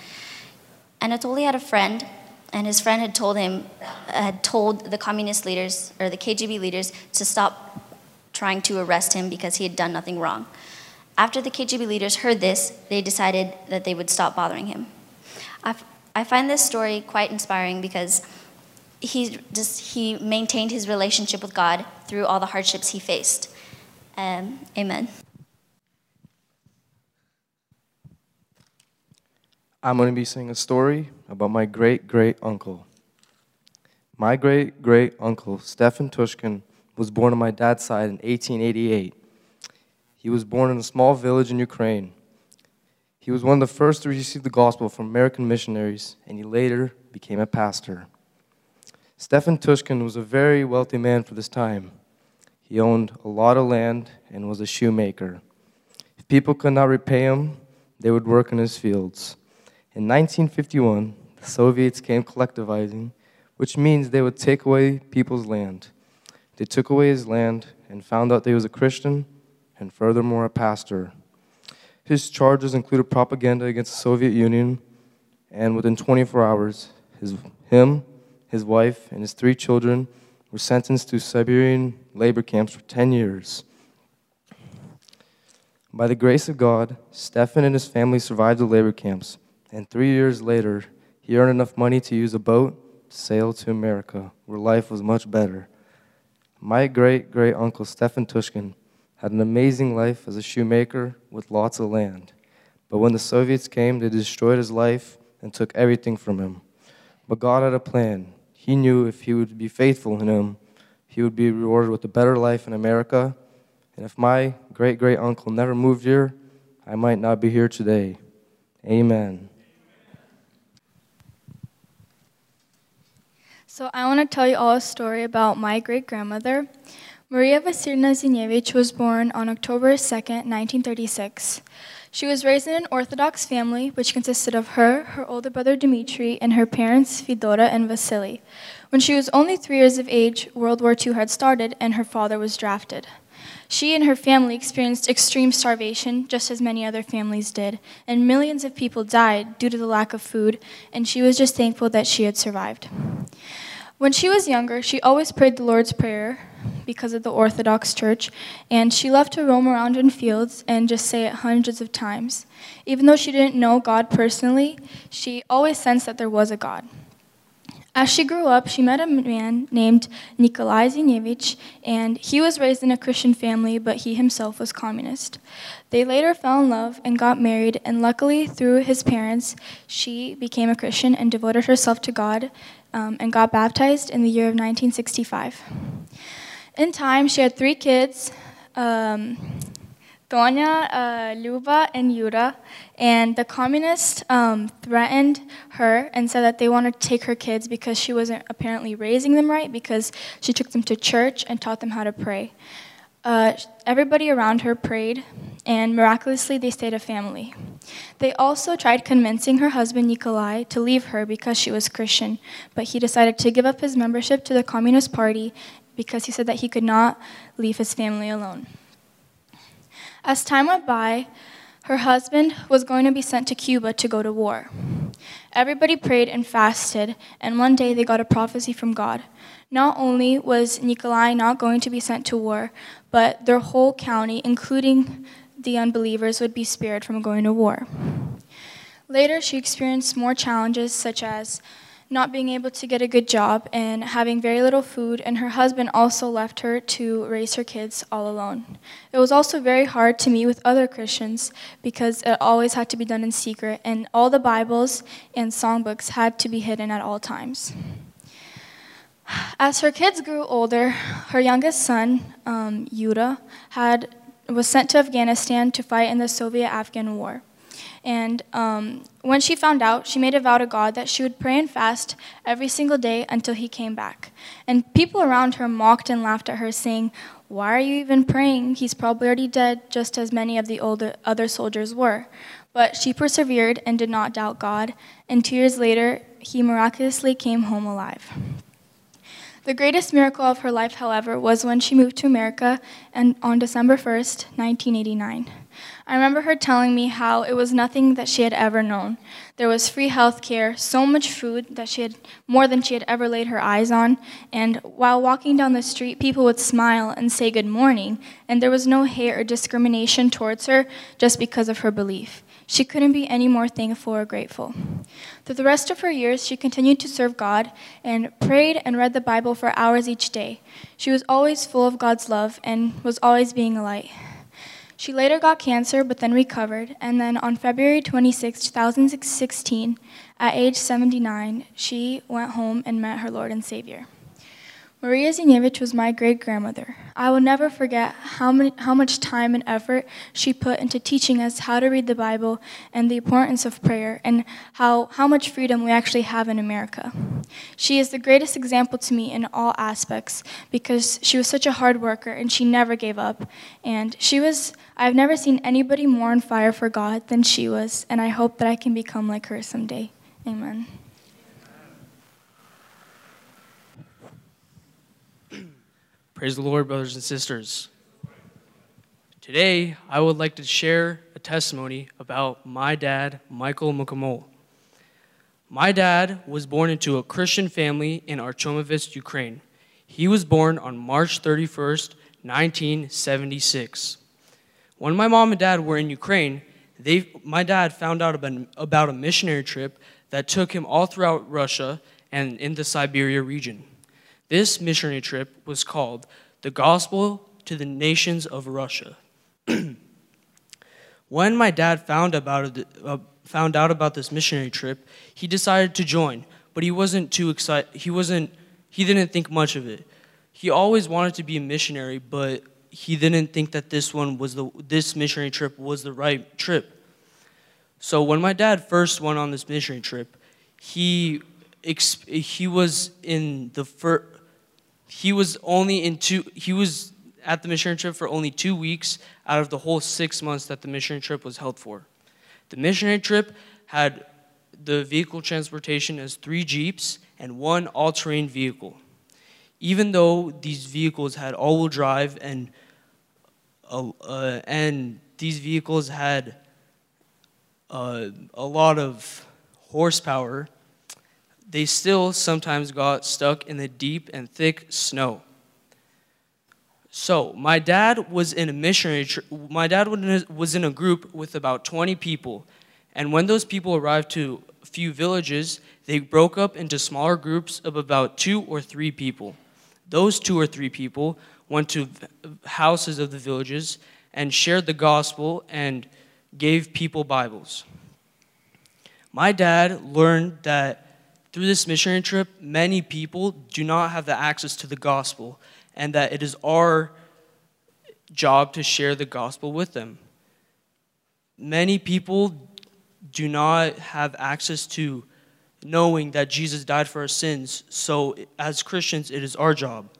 [SPEAKER 8] Anatoly had a friend, and his friend had told him, had told the communist leaders or the KGB leaders to stop trying to arrest him because he had done nothing wrong. After the KGB leaders heard this, they decided that they would stop bothering him. I, I find this story quite inspiring because he just he maintained his relationship with God through all the hardships he faced. Um, amen.
[SPEAKER 9] I'm going to be saying a story about my great great uncle. My great great uncle, Stefan Tushkin, was born on my dad's side in 1888. He was born in a small village in Ukraine. He was one of the first to receive the gospel from American missionaries, and he later became a pastor. Stefan Tushkin was a very wealthy man for this time. He owned a lot of land and was a shoemaker. If people could not repay him, they would work in his fields. In 1951, the Soviets came collectivizing, which means they would take away people's land. They took away his land and found out that he was a Christian and furthermore a pastor. His charges included propaganda against the Soviet Union, and within 24 hours, his, him, his wife, and his three children were sentenced to Siberian labor camps for 10 years. By the grace of God, Stefan and his family survived the labor camps and three years later, he earned enough money to use a boat to sail to America, where life was much better. My great great uncle Stefan Tushkin had an amazing life as a shoemaker with lots of land. But when the Soviets came, they destroyed his life and took everything from him. But God had a plan. He knew if he would be faithful in him, he would be rewarded with a better life in America. And if my great great uncle never moved here, I might not be here today. Amen.
[SPEAKER 10] So I want to tell you all a story about my great grandmother. Maria Vasilievna Zinevich was born on October 2nd, 1936. She was raised in an Orthodox family, which consisted of her, her older brother Dmitri, and her parents Fedora and Vasily. When she was only three years of age, World War II had started, and her father was drafted. She and her family experienced extreme starvation, just as many other families did, and millions of people died due to the lack of food, and she was just thankful that she had survived. When she was younger, she always prayed the Lord's Prayer because of the Orthodox Church, and she loved to roam around in fields and just say it hundreds of times. Even though she didn't know God personally, she always sensed that there was a God. As she grew up, she met a man named Nikolai Zinevich, and he was raised in a Christian family, but he himself was communist. They later fell in love and got married, and luckily, through his parents, she became a Christian and devoted herself to God um, and got baptized in the year of 1965. In time, she had three kids. Um, Tonya, uh, Luba, and Yura, and the communists um, threatened her and said that they wanted to take her kids because she wasn't apparently raising them right because she took them to church and taught them how to pray. Uh, everybody around her prayed, and miraculously they stayed a family. They also tried convincing her husband Nikolai to leave her because she was Christian, but he decided to give up his membership to the Communist Party because he said that he could not leave his family alone. As time went by, her husband was going to be sent to Cuba to go to war. Everybody prayed and fasted, and one day they got a prophecy from God. Not only was Nikolai not going to be sent to war, but their whole county, including the unbelievers, would be spared from going to war. Later, she experienced more challenges, such as not being able to get a good job and having very little food, and her husband also left her to raise her kids all alone. It was also very hard to meet with other Christians because it always had to be done in secret, and all the Bibles and songbooks had to be hidden at all times. As her kids grew older, her youngest son, um, Yuda, had, was sent to Afghanistan to fight in the Soviet Afghan War. And um, when she found out, she made a vow to God that she would pray and fast every single day until he came back. And people around her mocked and laughed at her, saying, Why are you even praying? He's probably already dead, just as many of the older, other soldiers were. But she persevered and did not doubt God, and two years later, he miraculously came home alive. The greatest miracle of her life, however, was when she moved to America and on December 1st, 1989. I remember her telling me how it was nothing that she had ever known. There was free health care, so much food that she had more than she had ever laid her eyes on, and while walking down the street, people would smile and say good morning, and there was no hate or discrimination towards her just because of her belief. She couldn't be any more thankful or grateful. Through the rest of her years, she continued to serve God and prayed and read the Bible for hours each day. She was always full of God's love and was always being a light. She later got cancer, but then recovered, and then on February 26, 2016, at age 79, she went home and met her Lord and Savior. Maria Zinievich was my great grandmother. I will never forget how, many, how much time and effort she put into teaching us how to read the Bible and the importance of prayer and how, how much freedom we actually have in America. She is the greatest example to me in all aspects because she was such a hard worker and she never gave up. And she was, I've never seen anybody more on fire for God than she was, and I hope that I can become like her someday. Amen.
[SPEAKER 11] Praise the Lord, brothers and sisters. Today, I would like to share a testimony about my dad, Michael Mukamol. My dad was born into a Christian family in Archomovets, Ukraine. He was born on March 31st, 1976. When my mom and dad were in Ukraine, they, my dad found out about, about a missionary trip that took him all throughout Russia and in the Siberia region. This missionary trip was called The Gospel to the Nations of Russia. when my dad found, about it, uh, found out about this missionary trip, he decided to join, but he wasn't too excited. He wasn't he didn't think much of it. He always wanted to be a missionary, but he didn't think that this one was the this missionary trip was the right trip. So when my dad first went on this missionary trip, he he was in the first he was only in two he was at the missionary trip for only two weeks out of the whole six months that the missionary trip was held for. The missionary trip had the vehicle transportation as three jeeps and one all-terrain vehicle. Even though these vehicles had all-wheel drive and uh, uh, and these vehicles had uh, a lot of horsepower they still sometimes got stuck in the deep and thick snow. So, my dad was in a missionary my dad was in a group with about 20 people. And when those people arrived to a few villages, they broke up into smaller groups of about 2 or 3 people. Those 2 or 3 people went to houses of the villages and shared the gospel and gave people Bibles. My dad learned that through this missionary trip, many people do not have the access to the gospel, and that it is our job to share the gospel with them. Many people do not have access to knowing that Jesus died for our sins, so as Christians, it is our job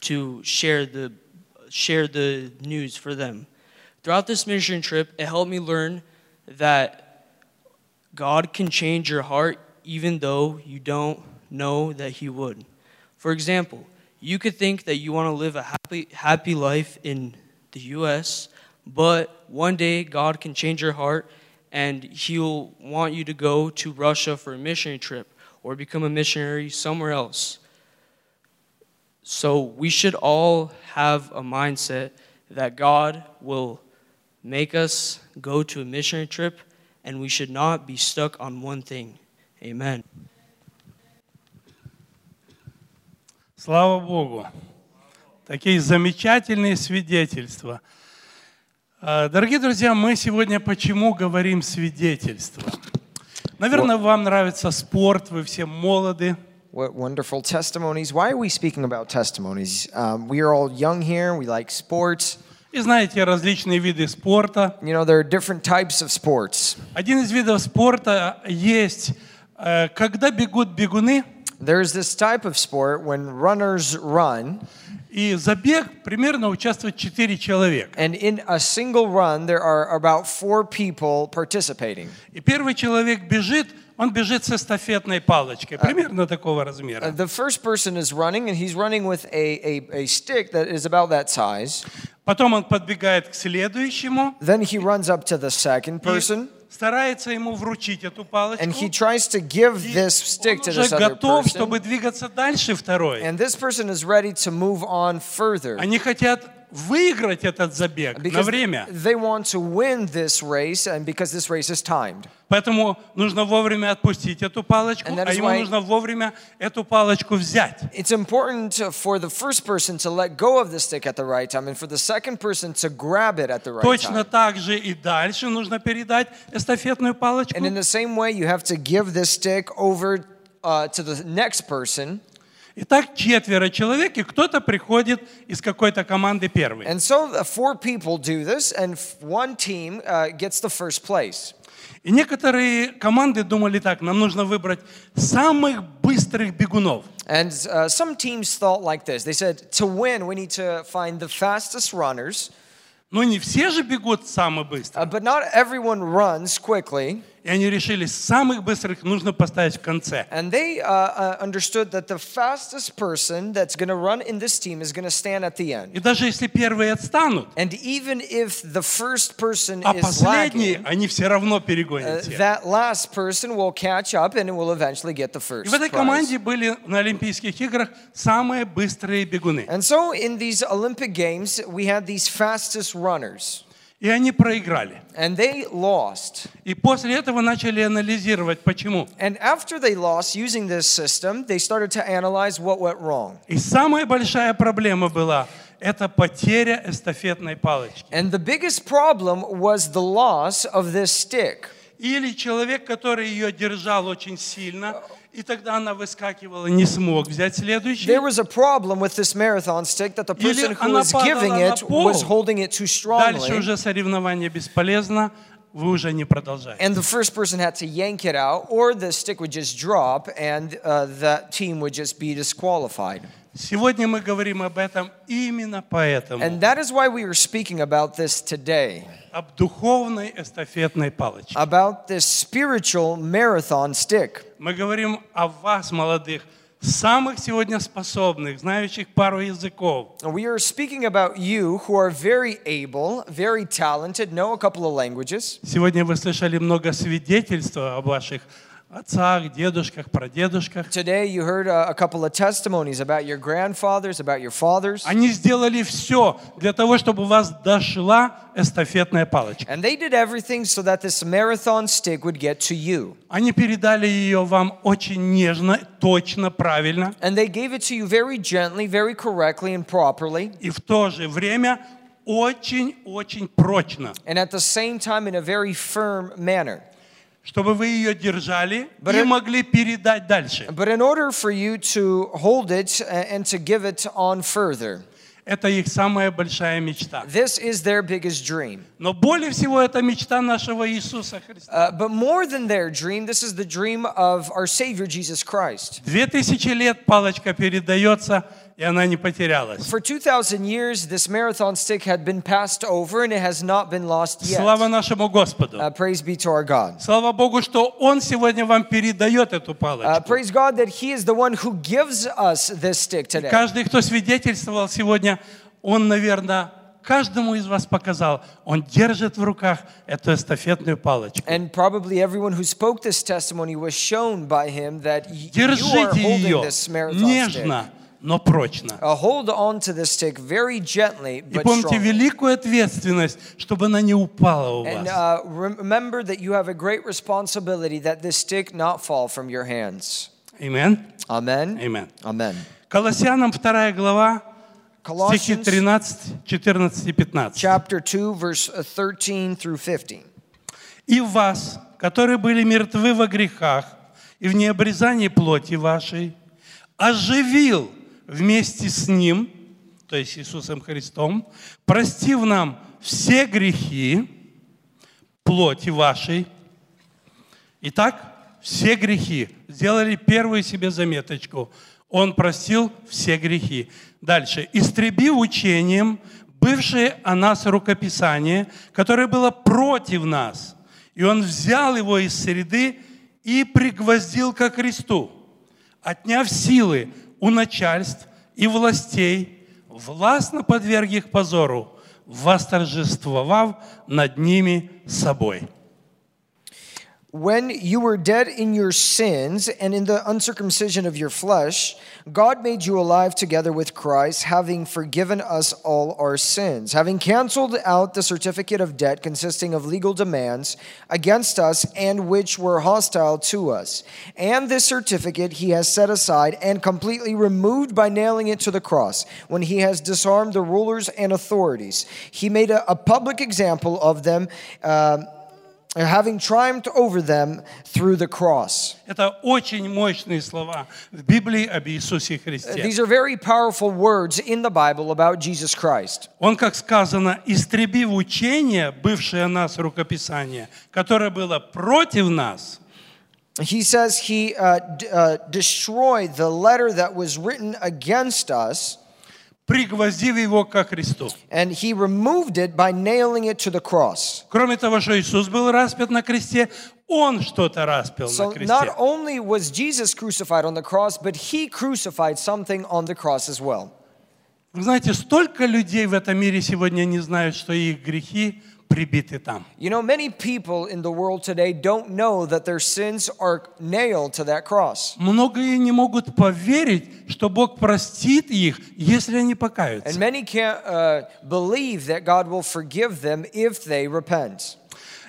[SPEAKER 11] to share the, share the news for them. Throughout this mission trip, it helped me learn that God can change your heart even though you don't know that He would. For example, you could think that you want to live a happy, happy life in the U.S., but one day God can change your heart and He'll want you to go to Russia for a missionary trip or become a missionary somewhere else. So we should all have a mindset that God will make us go to a missionary trip and we should not be stuck on one thing. Amen.
[SPEAKER 12] Слава Богу. Такие замечательные свидетельства. А, Дорогие друзья, мы сегодня почему говорим свидетельство? Наверное, вам нравится спорт, вы все молоды.
[SPEAKER 13] What wonderful testimonies. Why are we speaking about testimonies? Um, we are all young here, we like sports.
[SPEAKER 12] И знаете различные виды спорта.
[SPEAKER 13] You know, there are different types of sports.
[SPEAKER 12] Один из видов спорта есть, когда бегут бегуны,
[SPEAKER 13] There's this type of sport when runners run,
[SPEAKER 12] и забег примерно участвует 4 человека.
[SPEAKER 13] and in a single run, there are about four people participating.
[SPEAKER 12] И первый человек бежит, он бежит с эстафетной палочкой, примерно такого
[SPEAKER 13] Uh,
[SPEAKER 12] размера.
[SPEAKER 13] the first person is running, and he's running with a, a, a stick that is about that size.
[SPEAKER 12] Потом он подбегает к следующему,
[SPEAKER 13] Then he runs up to the second
[SPEAKER 12] и
[SPEAKER 13] person,
[SPEAKER 12] старается ему вручить эту палочку.
[SPEAKER 13] and he tries to give this stick to
[SPEAKER 12] Он уже
[SPEAKER 13] this other
[SPEAKER 12] готов,
[SPEAKER 13] person.
[SPEAKER 12] чтобы двигаться дальше второй.
[SPEAKER 13] And this person is ready to move on further.
[SPEAKER 12] Они хотят выиграть этот забег на
[SPEAKER 13] Because
[SPEAKER 12] время.
[SPEAKER 13] they want to win this race, and because this race is timed.
[SPEAKER 12] Поэтому нужно вовремя отпустить эту палочку,
[SPEAKER 13] And that
[SPEAKER 12] а
[SPEAKER 13] is
[SPEAKER 12] ему
[SPEAKER 13] why-
[SPEAKER 12] нужно вовремя эту палочку взять.
[SPEAKER 13] It's important to- for the first person to let go of the stick at the right time, and for the second person to grab it at the right
[SPEAKER 12] Точно
[SPEAKER 13] time.
[SPEAKER 12] так же и дальше нужно передать эстафетную палочку.
[SPEAKER 13] And in the same way, you have to give this stick over uh, to the next person.
[SPEAKER 12] Итак, четверо человек, и кто-то приходит из какой-то команды первый.
[SPEAKER 13] And so the four people do this, and f- one team uh, gets the first place.
[SPEAKER 12] И некоторые команды думали так, нам нужно выбрать самых быстрых бегунов.
[SPEAKER 13] And uh, some teams thought like this. They said, to win, we need to find the fastest runners,
[SPEAKER 12] Но не все же бегут самые быстрые.
[SPEAKER 13] uh, but not everyone runs quickly.
[SPEAKER 12] И они решили, самых быстрых нужно поставить в конце.
[SPEAKER 13] And they uh, uh, understood that the fastest person that's going to run in this team is going to stand at the end.
[SPEAKER 12] И даже если первые отстанут,
[SPEAKER 13] And even if the first person
[SPEAKER 12] а
[SPEAKER 13] is
[SPEAKER 12] последние,
[SPEAKER 13] lagging,
[SPEAKER 12] они все равно
[SPEAKER 13] uh,
[SPEAKER 12] перегонят всех.
[SPEAKER 13] that last person will catch up and will eventually get the first
[SPEAKER 12] И в этой команде были на Олимпийских играх самые быстрые бегуны.
[SPEAKER 13] And so in these Olympic Games, we had these fastest runners,
[SPEAKER 12] И они проиграли.
[SPEAKER 13] and they lost.
[SPEAKER 12] И после этого начали анализировать, почему.
[SPEAKER 13] And after they lost using this system, they started to analyze what went wrong.
[SPEAKER 12] И самая большая проблема была – это потеря эстафетной палочки.
[SPEAKER 13] And the biggest problem was the loss of this stick.
[SPEAKER 12] Или человек, который ее держал очень сильно, и тогда она выскакивала, не смог взять следующий.
[SPEAKER 13] There was a problem with this marathon stick that the
[SPEAKER 12] Или
[SPEAKER 13] person who
[SPEAKER 12] она
[SPEAKER 13] was giving
[SPEAKER 12] падала на
[SPEAKER 13] it
[SPEAKER 12] пол.
[SPEAKER 13] was holding it too
[SPEAKER 12] Дальше
[SPEAKER 13] strongly.
[SPEAKER 12] уже соревнование бесполезно, вы уже не продолжаете.
[SPEAKER 13] And the first person had to yank it out, or the stick would just drop, and uh, that team would just be disqualified.
[SPEAKER 12] Сегодня мы говорим об этом именно поэтому.
[SPEAKER 13] And that is why we are speaking about this today
[SPEAKER 12] Об духовной эстафетной палочке.
[SPEAKER 13] about this spiritual marathon stick.
[SPEAKER 12] Мы говорим о вас, молодых, самых сегодня способных, знающих пару языков.
[SPEAKER 13] We are speaking about you who are very able, very talented, know a couple of languages.
[SPEAKER 12] Сегодня вы слышали много свидетельств о ваших отцах, дедушках, прадедушках.
[SPEAKER 13] Today you heard uh, a couple of testimonies about your grandfathers, about your fathers.
[SPEAKER 12] Они сделали все для того, чтобы у вас дошла эстафетная палочка.
[SPEAKER 13] And they did everything so that this marathon stick would get to you.
[SPEAKER 12] Они передали ее вам очень нежно, точно, правильно.
[SPEAKER 13] And they gave it to you very gently, very correctly, and properly.
[SPEAKER 12] И в то же время очень-очень прочно,
[SPEAKER 13] And at the same time, in a very firm manner.
[SPEAKER 12] Чтобы вы ее держали
[SPEAKER 13] But
[SPEAKER 12] и
[SPEAKER 13] it-
[SPEAKER 12] могли передать дальше.
[SPEAKER 13] But in order for you to hold it and to give it on further,
[SPEAKER 12] Это их самая большая мечта.
[SPEAKER 13] this is their biggest dream.
[SPEAKER 12] Но более всего это мечта нашего Иисуса Христа.
[SPEAKER 13] Uh, but more than their dream, this is the dream of our Savior Jesus Christ.
[SPEAKER 12] Две тысячи лет палочка передается и она не потерялась.
[SPEAKER 13] For 2,000 years, this marathon stick had been passed over and it has not been lost yet.
[SPEAKER 12] Слава нашему Господу.
[SPEAKER 13] Uh, praise be to our God.
[SPEAKER 12] Слава Богу, что Он сегодня вам передает эту
[SPEAKER 13] Uh,
[SPEAKER 12] палочку.
[SPEAKER 13] praise God that He is the one who gives us this stick today.
[SPEAKER 12] Каждый, кто свидетельствовал сегодня, он, наверное, каждому из вас показал, он держит в руках эту эстафетную палочку.
[SPEAKER 13] And probably everyone who spoke this testimony was shown by him that you are holding
[SPEAKER 12] ее
[SPEAKER 13] this marathon stick.
[SPEAKER 12] Но прочно.
[SPEAKER 13] Uh, hold on to this stick very gently
[SPEAKER 12] И
[SPEAKER 13] but
[SPEAKER 12] помните
[SPEAKER 13] strongly.
[SPEAKER 12] великую ответственность, чтобы она не упала у
[SPEAKER 13] And
[SPEAKER 12] вас.
[SPEAKER 13] uh, remember that you have a great responsibility that this stick not fall from your hands.
[SPEAKER 12] Amen.
[SPEAKER 13] Amen.
[SPEAKER 12] Amen.
[SPEAKER 13] Amen.
[SPEAKER 12] Колоссянам 2 глава, стихи
[SPEAKER 13] Colossians
[SPEAKER 12] 13, 14 и 15.
[SPEAKER 13] chapter 2, verse uh, 13 through 15.
[SPEAKER 12] «И вас, которые были мертвы во грехах и в необрезании плоти вашей, оживил вместе с Ним, то есть Иисусом Христом, простив нам все грехи плоти вашей». Итак, все грехи. Сделали первую себе заметочку. Он простил все грехи. Дальше. «Истребив учением бывшее о нас рукописание, которое было против нас. И он взял его из среды и пригвоздил ко кресту, отняв силы у начальств и властей, властно подверг их позору, восторжествовав над ними собой».
[SPEAKER 13] When you were dead in your sins and in the uncircumcision of your flesh, God made you alive together with Christ, having forgiven us all our sins, having canceled out the certificate of debt consisting of legal demands against us and which were hostile to us. And this certificate he has set aside and completely removed by nailing it to the cross. When he has disarmed the rulers and authorities, he made a, a public example of them. um, having triumphed over them through the cross.
[SPEAKER 12] Это очень мощные слова в Библии об Иисусе Христе.
[SPEAKER 13] These are very powerful words in the Bible about Jesus Christ.
[SPEAKER 12] Он, как сказано, истребив учение, бывшее о нас рукописание, которое было против нас,
[SPEAKER 13] He says he uh, d- uh, destroyed the letter that was written against us,
[SPEAKER 12] Пригвоздив его ко Христу.
[SPEAKER 13] and he removed it by nailing it to the cross.
[SPEAKER 12] Кроме того, что Иисус был распят на кресте, Он что-то распил
[SPEAKER 13] So
[SPEAKER 12] на
[SPEAKER 13] not
[SPEAKER 12] кресте.
[SPEAKER 13] only was Jesus crucified on the cross, but he crucified something on the cross as well.
[SPEAKER 12] Вы знаете, столько людей в этом мире сегодня не знают, что их грехи прибиты там.
[SPEAKER 13] You know, many people in the world today don't know that their sins are nailed to that cross.
[SPEAKER 12] Многие не могут поверить, что Бог простит их, если они
[SPEAKER 13] And
[SPEAKER 12] покаются.
[SPEAKER 13] many can't uh, believe that God will forgive them if they repent.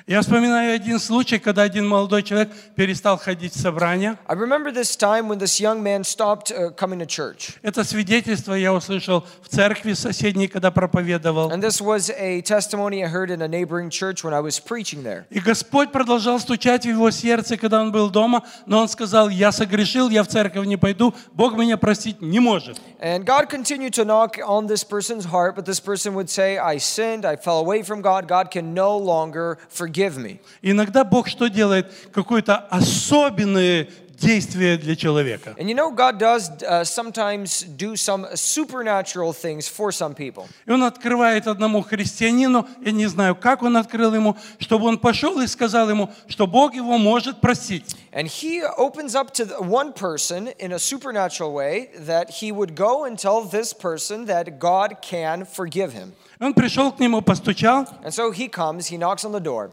[SPEAKER 12] Я вспоминаю один случай, когда один молодой человек перестал ходить в собрания.
[SPEAKER 13] I remember this time when this young man stopped uh, coming to church.
[SPEAKER 12] Это свидетельство я услышал в церкви соседней, когда проповедовал.
[SPEAKER 13] And this was a testimony I heard in a neighboring church when I was preaching there.
[SPEAKER 12] И Господь продолжал стучать в его сердце, когда он был дома, но он сказал, я согрешил, я в церковь не пойду, Бог меня простить не может.
[SPEAKER 13] And God continued to knock on this person's heart, but this person would say, I sinned, I fell away from God, God can no longer forgive me.
[SPEAKER 12] Иногда Бог что делает? Какое-то особенное действие для человека.
[SPEAKER 13] And you know, God does uh, sometimes do some supernatural things for some people.
[SPEAKER 12] И он открывает одному христианину, я не знаю, как он открыл ему, чтобы он пошел и сказал ему, что Бог его может простить.
[SPEAKER 13] And he opens up to one person in a supernatural way that he would go and tell this person that God can forgive him.
[SPEAKER 12] Он пришел к нему, постучал
[SPEAKER 13] And so he comes, he knocks on the door,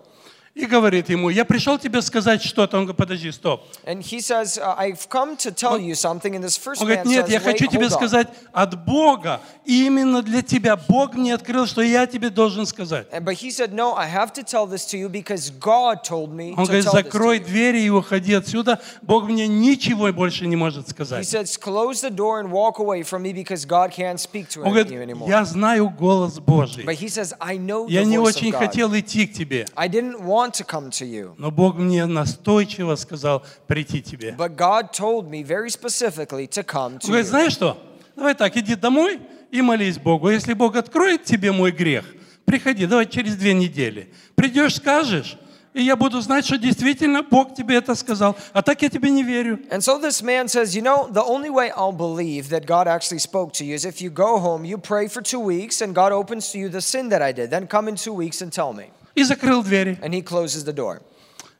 [SPEAKER 12] и говорит ему, я пришел тебе сказать что-то. Он говорит, подожди, стоп.
[SPEAKER 13] and he says, uh, I've come to tell you something. And this first
[SPEAKER 12] Он говорит, нет,
[SPEAKER 13] says,
[SPEAKER 12] я хочу тебе сказать от Бога, и именно для тебя. Бог мне открыл, что я тебе должен сказать.
[SPEAKER 13] But he said, No, I have to tell this to you because God told me
[SPEAKER 12] Он
[SPEAKER 13] to
[SPEAKER 12] говорит,
[SPEAKER 13] tell this to
[SPEAKER 12] закрой
[SPEAKER 13] you.
[SPEAKER 12] двери и уходи отсюда. Бог мне ничего больше не может
[SPEAKER 13] He
[SPEAKER 12] сказать.
[SPEAKER 13] says, Close the door and walk away from me because God can't speak to
[SPEAKER 12] Он говорит,
[SPEAKER 13] anymore.
[SPEAKER 12] я знаю голос Божий.
[SPEAKER 13] But he says, I know
[SPEAKER 12] Я
[SPEAKER 13] the
[SPEAKER 12] не
[SPEAKER 13] voice
[SPEAKER 12] очень хотел идти к тебе,
[SPEAKER 13] I didn't want to come to you.
[SPEAKER 12] но Бог мне настойчиво сказал прийти тебе.
[SPEAKER 13] But God told me very specifically to come to
[SPEAKER 12] говорит,
[SPEAKER 13] you.
[SPEAKER 12] знаешь что? Давай так, иди домой и молись Богу. Если Бог откроет тебе мой грех, приходи, давай через две недели. Придешь, скажешь, И я буду знать, что действительно Бог тебе это сказал. А так я тебе не верю.
[SPEAKER 13] And so this man says, You know, the only way I'll believe that God actually spoke to you is if you go home, you pray for two weeks, and God opens to you the sin that I did. Then come in two weeks and tell me.
[SPEAKER 12] И закрыл двери.
[SPEAKER 13] And he closes the door.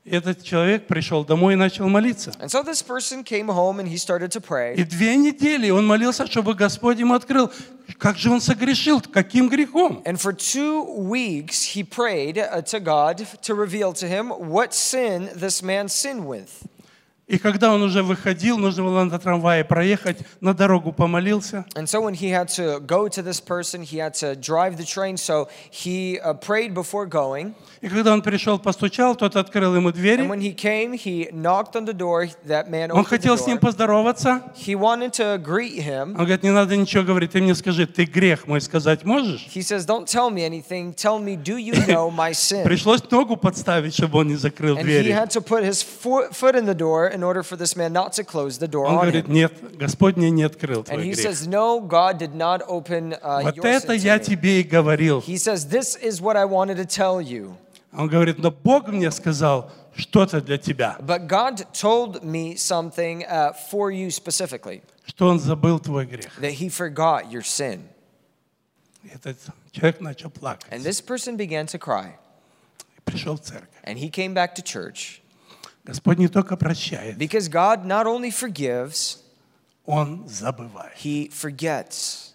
[SPEAKER 12] И этот человек пришел домой и начал молиться.
[SPEAKER 13] And so this person came home and he started to
[SPEAKER 12] И две недели он молился, чтобы Господь ему открыл, как же он согрешил, каким грехом.
[SPEAKER 13] And for two weeks, he prayed uh, to God to reveal to him what sin this man sinned with.
[SPEAKER 12] И когда он уже выходил, нужно было на трамвае проехать, на дорогу помолился.
[SPEAKER 13] And so when he had to go to this person, he had to drive the train. So he uh, prayed before going.
[SPEAKER 12] И когда он пришел, постучал, тот открыл ему
[SPEAKER 13] And
[SPEAKER 12] двери.
[SPEAKER 13] when he came, he knocked on the door. That man
[SPEAKER 12] Он
[SPEAKER 13] opened
[SPEAKER 12] хотел
[SPEAKER 13] the
[SPEAKER 12] с ним
[SPEAKER 13] door.
[SPEAKER 12] поздороваться.
[SPEAKER 13] He wanted to greet him.
[SPEAKER 12] Он говорит, не надо ничего говорить, ты мне скажи, ты грех мой сказать можешь?
[SPEAKER 13] He says, Don't tell me anything. Tell me, do you know my sin?
[SPEAKER 12] Пришлось ногу подставить, чтобы он не закрыл
[SPEAKER 13] And he had to put his fo- foot in the door in order for this man not to close the door
[SPEAKER 12] Он
[SPEAKER 13] on
[SPEAKER 12] говорит,
[SPEAKER 13] him.
[SPEAKER 12] нет, Господь мне не открыл
[SPEAKER 13] And
[SPEAKER 12] твой
[SPEAKER 13] he
[SPEAKER 12] грех.
[SPEAKER 13] says, No, God did not open uh,
[SPEAKER 12] Вот
[SPEAKER 13] your
[SPEAKER 12] это
[SPEAKER 13] sin
[SPEAKER 12] я
[SPEAKER 13] to me.
[SPEAKER 12] тебе и говорил.
[SPEAKER 13] He says, This is what I wanted to tell you.
[SPEAKER 12] Он говорит, но Бог мне сказал что-то для тебя,
[SPEAKER 13] But God told me something uh, for you specifically
[SPEAKER 12] что Он забыл твой грех.
[SPEAKER 13] that He forgot your sin.
[SPEAKER 12] И Этот человек начал плакать.
[SPEAKER 13] And this person began to cry.
[SPEAKER 12] Пришел в церковь.
[SPEAKER 13] And he came back to church
[SPEAKER 12] Господь не только прощает,
[SPEAKER 13] because God not only forgives,
[SPEAKER 12] Он забывает.
[SPEAKER 13] He forgets.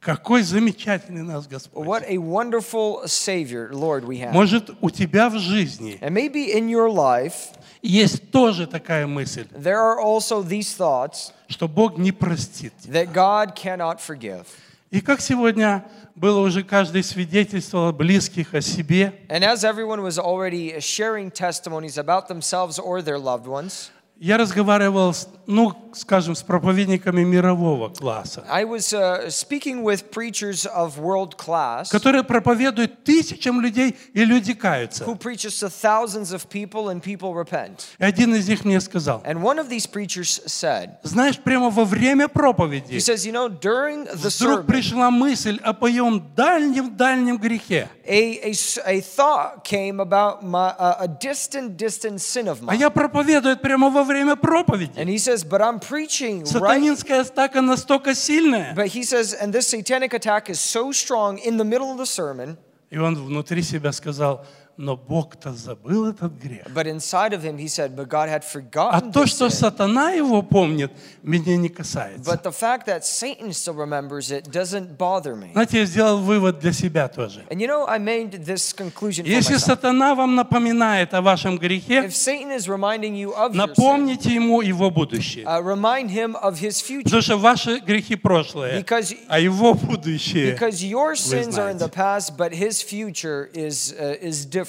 [SPEAKER 12] Какой замечательный нас Господь.
[SPEAKER 13] What a wonderful Savior, Lord, we have.
[SPEAKER 12] Может, у тебя в жизни
[SPEAKER 13] And maybe in your life,
[SPEAKER 12] есть тоже такая мысль,
[SPEAKER 13] there are also these thoughts
[SPEAKER 12] что Бог не простит.
[SPEAKER 13] that God cannot forgive.
[SPEAKER 12] И как сегодня было уже каждый свидетельствовал близких о себе,
[SPEAKER 13] And as everyone was already sharing testimonies about themselves or their loved ones,
[SPEAKER 12] Я разговаривал, с, ну, скажем, с проповедниками мирового класса,
[SPEAKER 13] I was uh, speaking with preachers of world class
[SPEAKER 12] которые проповедуют тысячам людей, и люди каются.
[SPEAKER 13] who preaches to thousands of people and people repent.
[SPEAKER 12] И один из них мне сказал,
[SPEAKER 13] And one of these preachers said,
[SPEAKER 12] знаешь, прямо во время
[SPEAKER 13] he
[SPEAKER 12] проповеди
[SPEAKER 13] says, you know, during the
[SPEAKER 12] вдруг
[SPEAKER 13] sermon,
[SPEAKER 12] пришла мысль о моем дальнем-дальнем грехе.
[SPEAKER 13] a, a, s- a thought came about my, a distant, distant sin of
[SPEAKER 12] А я проповедую прямо во время проповеди.
[SPEAKER 13] And he says, but I'm preaching.
[SPEAKER 12] Сатанинская атака настолько сильная.
[SPEAKER 13] But he says, and this satanic attack is so strong in the middle of the sermon,
[SPEAKER 12] И он внутри себя сказал, но Бог-то забыл этот грех.
[SPEAKER 13] but inside of him he said, but God had
[SPEAKER 12] А
[SPEAKER 13] forgotten
[SPEAKER 12] то,
[SPEAKER 13] this
[SPEAKER 12] что сатана его помнит, меня не касается.
[SPEAKER 13] But the fact that Satan still remembers it doesn't bother me.
[SPEAKER 12] Знаете, я сделал вывод для себя тоже.
[SPEAKER 13] And you know, I made this conclusion for
[SPEAKER 12] Если
[SPEAKER 13] myself.
[SPEAKER 12] сатана вам напоминает о вашем грехе,
[SPEAKER 13] If Satan is reminding you of your sin,
[SPEAKER 12] напомните ему его будущее.
[SPEAKER 13] uh, remind him of his future.
[SPEAKER 12] Потому что ваши грехи прошлое,
[SPEAKER 13] Because,
[SPEAKER 12] а его будущее.
[SPEAKER 13] because your sins are in the past, but his future is, uh, is different.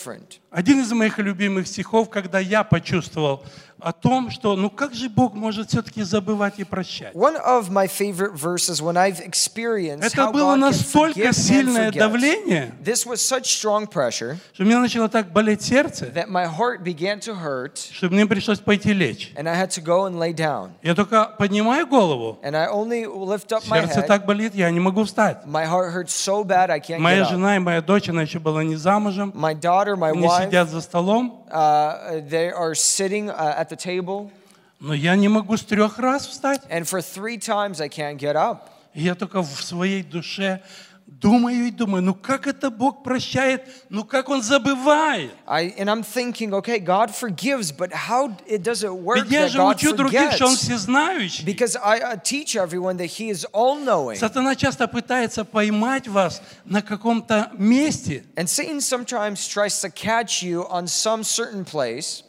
[SPEAKER 12] Один из моих любимых стихов, когда я почувствовал о том, что ну как же Бог может все-таки забывать и прощать.
[SPEAKER 13] One of my favorite verses when I've experienced
[SPEAKER 12] Это было настолько сильное давление,
[SPEAKER 13] This was such strong pressure
[SPEAKER 12] что у меня начало так болеть сердце,
[SPEAKER 13] that my heart began to hurt
[SPEAKER 12] что мне пришлось пойти лечь.
[SPEAKER 13] and I had to go and lay down.
[SPEAKER 12] Я только поднимаю голову,
[SPEAKER 13] And I only lift up my
[SPEAKER 12] сердце
[SPEAKER 13] head.
[SPEAKER 12] так болит, я не могу встать.
[SPEAKER 13] My heart hurts so bad I can't
[SPEAKER 12] Моя
[SPEAKER 13] get up.
[SPEAKER 12] жена и моя дочь, она еще была не замужем,
[SPEAKER 13] My daughter, my
[SPEAKER 12] они
[SPEAKER 13] wife,
[SPEAKER 12] сидят за столом,
[SPEAKER 13] uh, they are sitting uh, at the table,
[SPEAKER 12] но я не могу с трех раз встать.
[SPEAKER 13] and for three times I can't get up.
[SPEAKER 12] И я только в своей душе думаю и думаю, ну как это Бог прощает, ну как Он забывает.
[SPEAKER 13] I, and I'm thinking, okay, God forgives, but how it does it work
[SPEAKER 12] Ведь я же
[SPEAKER 13] God
[SPEAKER 12] учу других, что Он всезнающий.
[SPEAKER 13] Because I uh, teach everyone that He is all-knowing.
[SPEAKER 12] Сатана часто пытается поймать вас на каком-то месте.
[SPEAKER 13] And Satan sometimes tries to catch you on some certain place,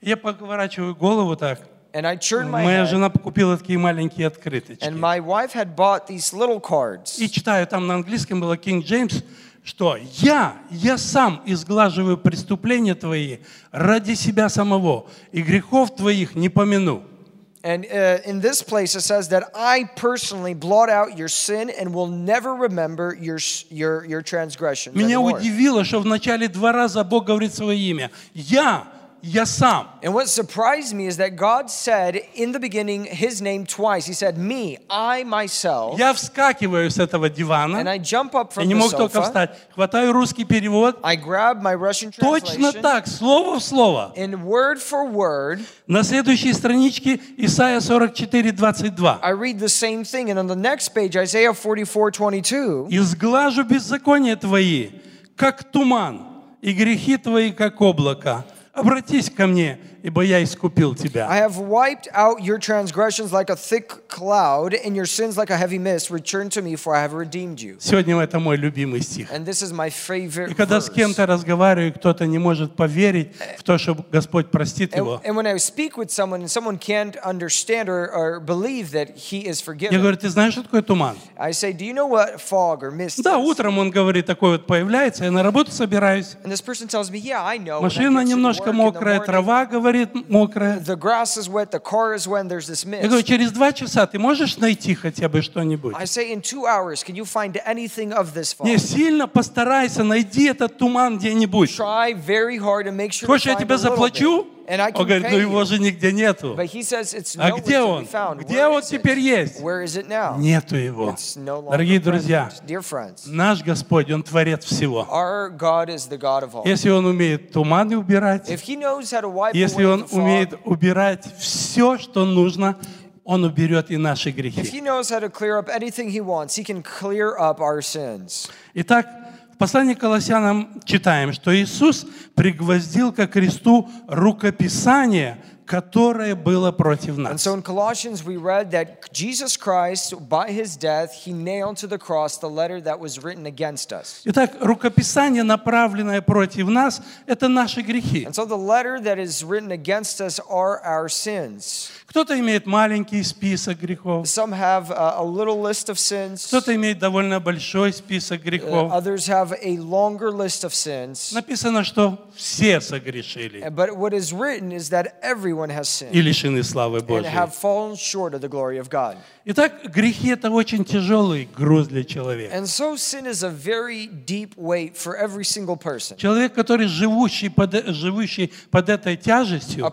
[SPEAKER 12] Я поворачиваю голову так.
[SPEAKER 13] And I turn my
[SPEAKER 12] Моя
[SPEAKER 13] head,
[SPEAKER 12] жена купила такие маленькие открыточки.
[SPEAKER 13] and my wife had bought these little cards.
[SPEAKER 12] И читаю, там на английском было King James, что я, я сам изглаживаю преступления твои ради себя самого, и грехов твоих не помяну.
[SPEAKER 13] And uh, in this place, it says that I personally blot out your sin and will never remember your, your, your transgressions
[SPEAKER 12] Меня
[SPEAKER 13] anymore.
[SPEAKER 12] удивило, что в начале два раза Бог говорит свое имя. Я, я сам.
[SPEAKER 13] And what surprised me is that God said in the beginning his name twice. He said, Me, I myself.
[SPEAKER 12] Я вскакиваю с этого
[SPEAKER 13] And
[SPEAKER 12] дивана.
[SPEAKER 13] I jump up
[SPEAKER 12] Я
[SPEAKER 13] from
[SPEAKER 12] не
[SPEAKER 13] the
[SPEAKER 12] мог только
[SPEAKER 13] sofa.
[SPEAKER 12] встать. Хватаю русский перевод.
[SPEAKER 13] I grab my Russian
[SPEAKER 12] Точно
[SPEAKER 13] translation.
[SPEAKER 12] так, слово в слово.
[SPEAKER 13] And word for word,
[SPEAKER 12] На следующей страничке Исайя 44, 22.
[SPEAKER 13] I read the same thing. And on the next page, Isaiah 44 22.
[SPEAKER 12] «И сглажу беззакония твои, как туман, и грехи твои, как облако. Обратись ко мне, ибо я искупил тебя».
[SPEAKER 13] I have wiped out your transgressions like a thick cloud, and your sins like a heavy mist. Return to me, for I have redeemed you.
[SPEAKER 12] Сегодня это мой любимый стих.
[SPEAKER 13] And this is my
[SPEAKER 12] И
[SPEAKER 13] favorite
[SPEAKER 12] когда с кем-то разговариваю, и кто-то не может поверить в то, что Господь простит
[SPEAKER 13] And,
[SPEAKER 12] его,
[SPEAKER 13] and when I speak with someone and someone can't understand or, or believe that he is
[SPEAKER 12] я
[SPEAKER 13] forgiven,
[SPEAKER 12] говорю, ты знаешь, что такое туман?
[SPEAKER 13] I say, Do you know what fog or mist
[SPEAKER 12] Да, утром он говорит, такой вот появляется, я на работу собираюсь.
[SPEAKER 13] And this person tells me, Yeah, I know.
[SPEAKER 12] Машина немножко мокрая, трава, говорит, мокрая.
[SPEAKER 13] The grass is wet, the car is wet, and there's this
[SPEAKER 12] Я говорю,
[SPEAKER 13] mist.
[SPEAKER 12] через два часа ты можешь найти хотя бы что-нибудь?
[SPEAKER 13] I say, In two hours, can you find anything of this fog?
[SPEAKER 12] Не, сильно постарайся, найди этот туман где-нибудь.
[SPEAKER 13] Try very hard and make sure
[SPEAKER 12] Хочешь, я тебе заплачу?
[SPEAKER 13] bit.
[SPEAKER 12] Он говорит, ну его же нигде нету. А где он? Где он теперь есть? Нету его. Дорогие друзья, наш Господь, Он творец всего. Если Он умеет туманы убирать, если Он умеет убирать все, что нужно, он уберет и наши грехи. Итак, в послании к Колоссянам читаем, что Иисус пригвоздил ко кресту рукописание, которое было против
[SPEAKER 13] And
[SPEAKER 12] нас.
[SPEAKER 13] so in Colossians, we read that Jesus Christ, by his death, he nailed to the cross the letter that was written against us.
[SPEAKER 12] Итак, рукописание, направленное против нас, это наши грехи.
[SPEAKER 13] And so the letter that is written against us are our sins.
[SPEAKER 12] Кто-то имеет маленький список грехов,
[SPEAKER 13] Some have a, a little list of sins,
[SPEAKER 12] кто-то имеет довольно большой список
[SPEAKER 13] uh,
[SPEAKER 12] грехов.
[SPEAKER 13] others have a longer list of sins.
[SPEAKER 12] Написано, что все согрешили
[SPEAKER 13] But what is written is that everyone
[SPEAKER 12] и лишены славы Божьей. Итак, грехи — это очень тяжелый груз для человека. Человек, который живущий под, живущий под этой тяжестью,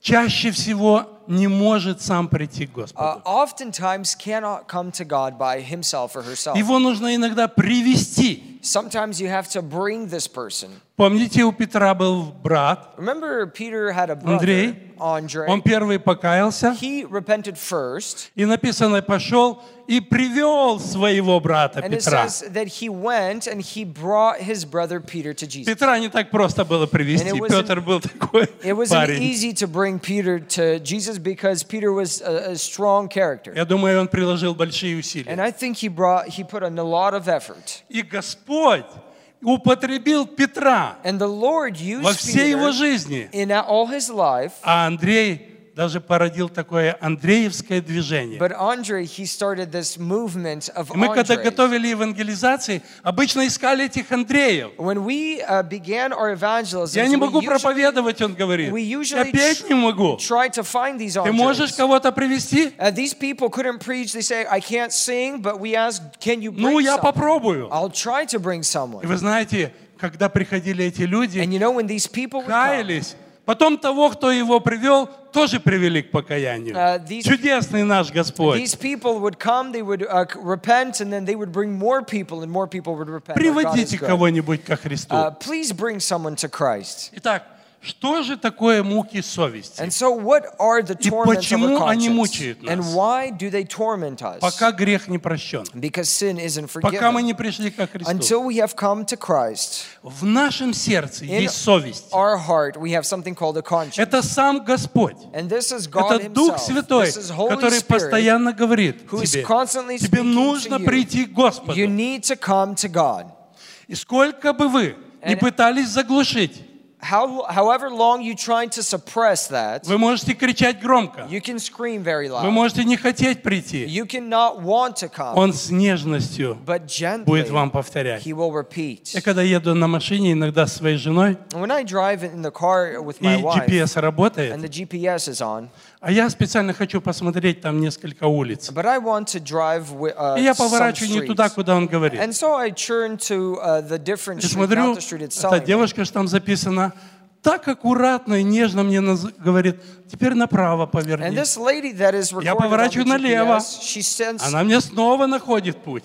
[SPEAKER 12] чаще всего не может сам прийти к
[SPEAKER 13] uh,
[SPEAKER 12] Господу.
[SPEAKER 13] oftentimes cannot come to God by himself or herself.
[SPEAKER 12] Его нужно иногда привести.
[SPEAKER 13] Sometimes you have to bring this person.
[SPEAKER 12] Помните, у Петра был брат
[SPEAKER 13] Remember, Peter had a brother,
[SPEAKER 12] Андрей.
[SPEAKER 13] Andre.
[SPEAKER 12] Он первый покаялся,
[SPEAKER 13] He repented first,
[SPEAKER 12] и написано, пошел и привел своего брата
[SPEAKER 13] and it
[SPEAKER 12] Петра.
[SPEAKER 13] says that he went and he brought his brother Peter to Jesus.
[SPEAKER 12] Петра не так просто было привести. Петр был такой
[SPEAKER 13] It wasn't
[SPEAKER 12] парень.
[SPEAKER 13] easy to bring Peter to Jesus because Peter was a, a strong character.
[SPEAKER 12] Я думаю, он приложил большие
[SPEAKER 13] And
[SPEAKER 12] усилия.
[SPEAKER 13] I think he brought he put in a lot of effort.
[SPEAKER 12] И Господь употребил Петра
[SPEAKER 13] And the Lord
[SPEAKER 12] во
[SPEAKER 13] used
[SPEAKER 12] всей его
[SPEAKER 13] Peter
[SPEAKER 12] жизни.
[SPEAKER 13] in all his life.
[SPEAKER 12] А Андрей даже породил такое Андреевское движение.
[SPEAKER 13] But Andre, he started this movement of
[SPEAKER 12] И мы когда готовили евангелизации, обычно искали этих Андреев.
[SPEAKER 13] When we uh, began our evangelism,
[SPEAKER 12] Я не
[SPEAKER 13] we
[SPEAKER 12] могу
[SPEAKER 13] usually,
[SPEAKER 12] проповедовать, он говорит.
[SPEAKER 13] we
[SPEAKER 12] Я петь не могу.
[SPEAKER 13] try to find these
[SPEAKER 12] Ты можешь кого-то привести?
[SPEAKER 13] Uh, these people couldn't preach. They say, I can't sing, but we ask, can you bring
[SPEAKER 12] Ну, я
[SPEAKER 13] someone?
[SPEAKER 12] попробую.
[SPEAKER 13] I'll try to bring
[SPEAKER 12] И
[SPEAKER 13] someone.
[SPEAKER 12] вы знаете, когда приходили эти люди,
[SPEAKER 13] And you know, when these people would come,
[SPEAKER 12] каялись, потом того, кто его привел, тоже привели к покаянию.
[SPEAKER 13] Uh, these-
[SPEAKER 12] Чудесный наш Господь.
[SPEAKER 13] these people would come, they would uh, repent, and then they would bring more people, and more people would repent.
[SPEAKER 12] Приводите кого-нибудь ко Христу.
[SPEAKER 13] Uh, please bring someone to Christ.
[SPEAKER 12] Итак, что же такое муки совести?
[SPEAKER 13] And so, what are the
[SPEAKER 12] И почему они мучают нас?
[SPEAKER 13] And why do they torment us?
[SPEAKER 12] Пока грех не прощен.
[SPEAKER 13] Because sin isn't
[SPEAKER 12] Пока мы не пришли ко Христу.
[SPEAKER 13] Until we have come to Christ,
[SPEAKER 12] В нашем сердце
[SPEAKER 13] in
[SPEAKER 12] есть совесть.
[SPEAKER 13] our heart we have something called a conscience.
[SPEAKER 12] Это сам Господь.
[SPEAKER 13] And this is God
[SPEAKER 12] Это Дух. Святой,
[SPEAKER 13] This is Holy
[SPEAKER 12] который
[SPEAKER 13] Spirit
[SPEAKER 12] постоянно говорит
[SPEAKER 13] who is
[SPEAKER 12] тебе,
[SPEAKER 13] constantly
[SPEAKER 12] тебе нужно
[SPEAKER 13] to you.
[SPEAKER 12] прийти к Господу.
[SPEAKER 13] You need to come to God.
[SPEAKER 12] И сколько бы вы не пытались заглушить,
[SPEAKER 13] How, however long you try to suppress that,
[SPEAKER 12] вы можете кричать громко,
[SPEAKER 13] you can scream very
[SPEAKER 12] вы
[SPEAKER 13] loud.
[SPEAKER 12] можете не хотеть прийти.
[SPEAKER 13] You cannot want to come,
[SPEAKER 12] Он с нежностью
[SPEAKER 13] but gently
[SPEAKER 12] будет вам повторять.
[SPEAKER 13] He will repeat.
[SPEAKER 12] Я когда еду на машине иногда с своей женой,
[SPEAKER 13] When I drive in the car with
[SPEAKER 12] и
[SPEAKER 13] my wife,
[SPEAKER 12] GPS
[SPEAKER 13] and
[SPEAKER 12] работает,
[SPEAKER 13] the GPS is on,
[SPEAKER 12] а я специально хочу посмотреть там несколько улиц.
[SPEAKER 13] but I want to drive uh,
[SPEAKER 12] И я поворачиваю не туда, куда он говорит.
[SPEAKER 13] And so I turn to uh, the different
[SPEAKER 12] И
[SPEAKER 13] street, not
[SPEAKER 12] смотрю,
[SPEAKER 13] the street it's me.
[SPEAKER 12] девушка, что там записано, так аккуратно и нежно мне говорит, теперь направо поверни. Я поворачиваю налево. Она мне снова находит путь.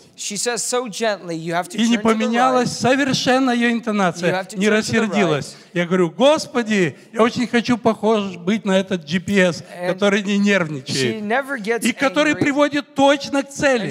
[SPEAKER 12] и не поменялась совершенно ее интонация, не рассердилась. Я говорю, Господи, я очень хочу похож быть на этот GPS, который не нервничает. и который приводит точно к цели.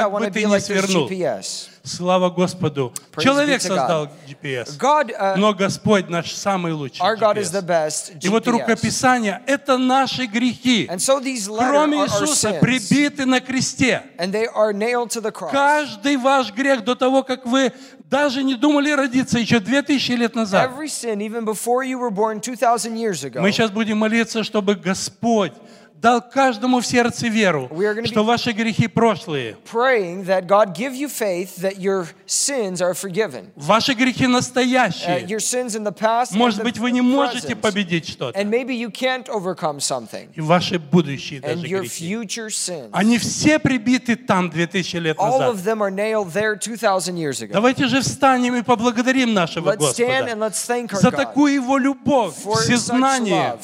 [SPEAKER 12] Как бы ты
[SPEAKER 13] не
[SPEAKER 12] I
[SPEAKER 13] like this GPS.
[SPEAKER 12] Слава Господу.
[SPEAKER 13] Praise
[SPEAKER 12] Человек создал GPS.
[SPEAKER 13] God, uh,
[SPEAKER 12] Но Господь наш самый лучший
[SPEAKER 13] our God is the
[SPEAKER 12] GPS.
[SPEAKER 13] best
[SPEAKER 12] И вот
[SPEAKER 13] GPS.
[SPEAKER 12] рукописание – это наши грехи.
[SPEAKER 13] And so these
[SPEAKER 12] Кроме
[SPEAKER 13] are
[SPEAKER 12] Иисуса,
[SPEAKER 13] sins.
[SPEAKER 12] прибиты на кресте.
[SPEAKER 13] And they are nailed to the cross.
[SPEAKER 12] Каждый ваш грех до того, как вы даже не думали родиться еще 2000 лет назад.
[SPEAKER 13] Every sin, even before you were born 2,000 years ago,
[SPEAKER 12] Мы сейчас будем молиться, чтобы Господь дал каждому в сердце веру, что ваши грехи прошлые. Ваши грехи настоящие. Может быть, вы не можете победить что-то. И ваши будущие даже грехи. Они все прибиты там 2000 лет назад. Давайте же встанем и поблагодарим нашего Господа за такую Его любовь,
[SPEAKER 13] все
[SPEAKER 12] всезнание,